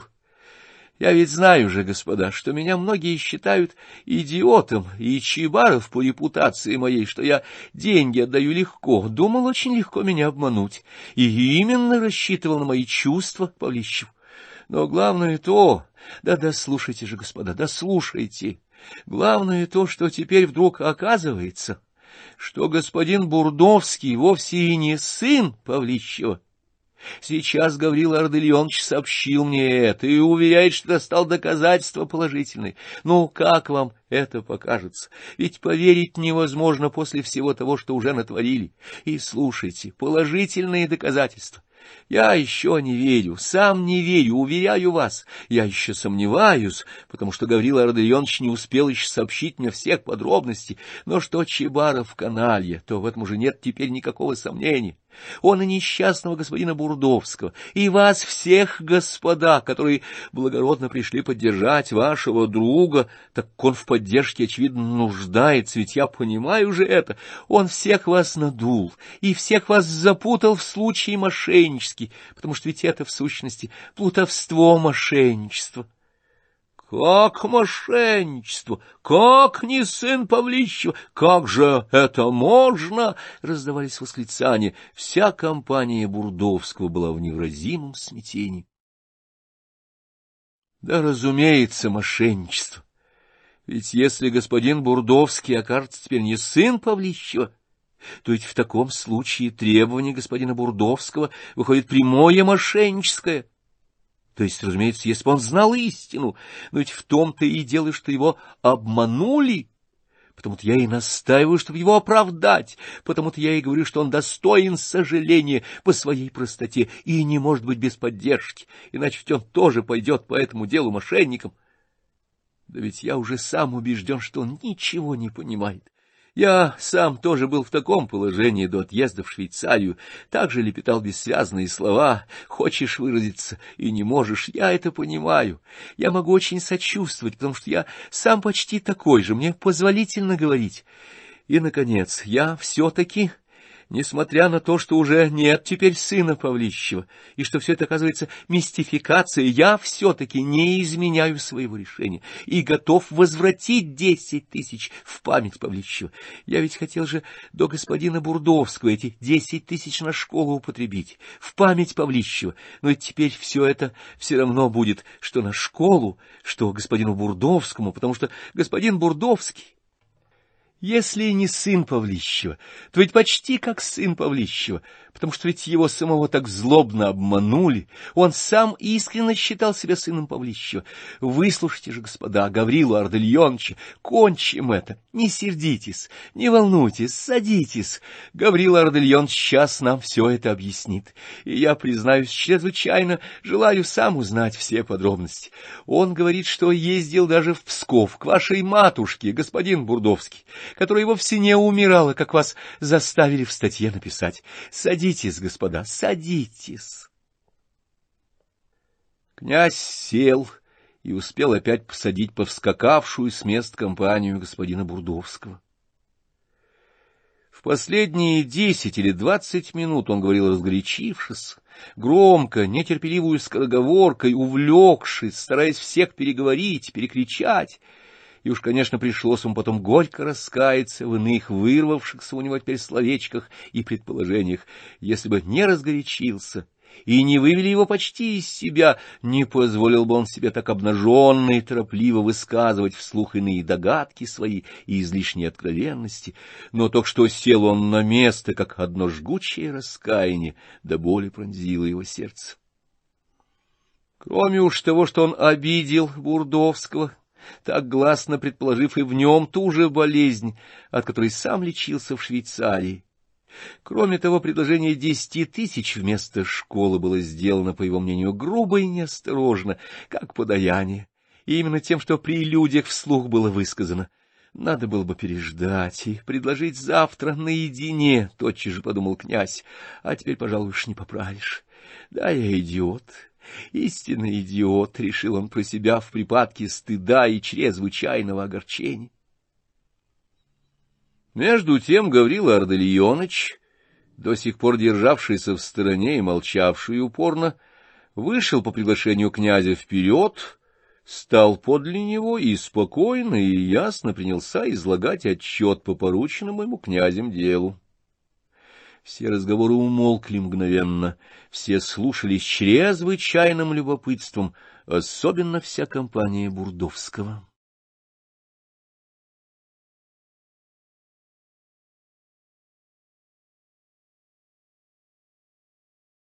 Я ведь знаю же, господа, что меня многие считают идиотом, и Чебаров по репутации моей, что я деньги отдаю легко, думал очень легко меня обмануть, и именно рассчитывал на мои чувства к Павлищеву. Но главное то... Да дослушайте же, господа, дослушайте. Главное то, что теперь вдруг оказывается что господин Бурдовский вовсе и не сын Павлищева. Сейчас Гаврил Ардельонович сообщил мне это и уверяет, что достал доказательства положительные. Ну, как вам это покажется? Ведь поверить невозможно после всего того, что уже натворили. И слушайте, положительные доказательства. Я еще не верю, сам не верю, уверяю вас. Я еще сомневаюсь, потому что Гаврила Ардальонович не успел еще сообщить мне всех подробностей. Но что Чебаров каналья, то в этом уже нет теперь никакого сомнения. Он и несчастного господина Бурдовского, и вас всех, господа, которые благородно пришли поддержать вашего друга, так он в поддержке, очевидно, нуждается, ведь я понимаю же это. Он всех вас надул и всех вас запутал в случае мошеннический, потому что ведь это, в сущности, плутовство мошенничество. Как мошенничество! Как не сын Павлищева! Как же это можно? Раздавались восклицания. Вся компания Бурдовского была в невразимом смятении. Да, разумеется, мошенничество. Ведь если господин Бурдовский окажется теперь не сын Павлищева, то ведь в таком случае требование господина Бурдовского выходит прямое мошенническое — то есть, разумеется, если бы он знал истину, но ведь в том-то и дело, что его обманули. Потому-то я и настаиваю, чтобы его оправдать, потому-то я и говорю, что он достоин сожаления по своей простоте и не может быть без поддержки, иначе ведь он тоже пойдет по этому делу мошенником. Да ведь я уже сам убежден, что он ничего не понимает. Я сам тоже был в таком положении до отъезда в Швейцарию, также лепетал бессвязные слова, хочешь выразиться и не можешь, я это понимаю. Я могу очень сочувствовать, потому что я сам почти такой же, мне позволительно говорить. И, наконец, я все-таки Несмотря на то, что уже нет теперь сына Павлищева, и что все это оказывается мистификацией, я все-таки не изменяю своего решения и готов возвратить десять тысяч в память Павлищева. Я ведь хотел же до господина Бурдовского эти десять тысяч на школу употребить, в память Павлищева, но теперь все это все равно будет, что на школу, что господину Бурдовскому, потому что господин Бурдовский если не сын Павлищева, то ведь почти как сын Павлищева, потому что ведь его самого так злобно обманули. Он сам искренне считал себя сыном Павлищева. Выслушайте же, господа, Гаврилу Ардельоновича, кончим это. Не сердитесь, не волнуйтесь, садитесь. Гаврил Ардельонович сейчас нам все это объяснит. И я, признаюсь, чрезвычайно желаю сам узнать все подробности. Он говорит, что ездил даже в Псков к вашей матушке, господин Бурдовский, которая вовсе не умирала, как вас заставили в статье написать. Садитесь, господа, садитесь. Князь сел и успел опять посадить повскакавшую с мест компанию господина Бурдовского. В последние десять или двадцать минут он говорил разгорячившись, громко, нетерпеливую скороговоркой, увлекшись, стараясь всех переговорить, перекричать, и уж, конечно, пришлось ему потом горько раскаяться в иных вырвавшихся у него теперь словечках и предположениях. Если бы не разгорячился и не вывели его почти из себя, не позволил бы он себе так обнаженно и торопливо высказывать вслух иные догадки свои и излишние откровенности, но только что сел он на место, как одно жгучее раскаяние, до боли пронзило его сердце. Кроме уж того, что он обидел Бурдовского, так гласно предположив и в нем ту же болезнь, от которой сам лечился в Швейцарии. Кроме того, предложение десяти тысяч вместо школы было сделано, по его мнению, грубо и неосторожно, как подаяние, и именно тем, что при людях вслух было высказано. Надо было бы переждать и предложить завтра наедине, — тотчас же подумал князь, — а теперь, пожалуй, уж не поправишь. Да, я идиот, Истинный идиот, — решил он про себя в припадке стыда и чрезвычайного огорчения. Между тем Гаврила Ардальоныч, до сих пор державшийся в стороне и молчавший упорно, вышел по приглашению князя вперед, стал подле него и спокойно и ясно принялся излагать отчет по порученному ему князем делу. Все разговоры умолкли мгновенно, все слушали с чрезвычайным любопытством, особенно вся компания Бурдовского.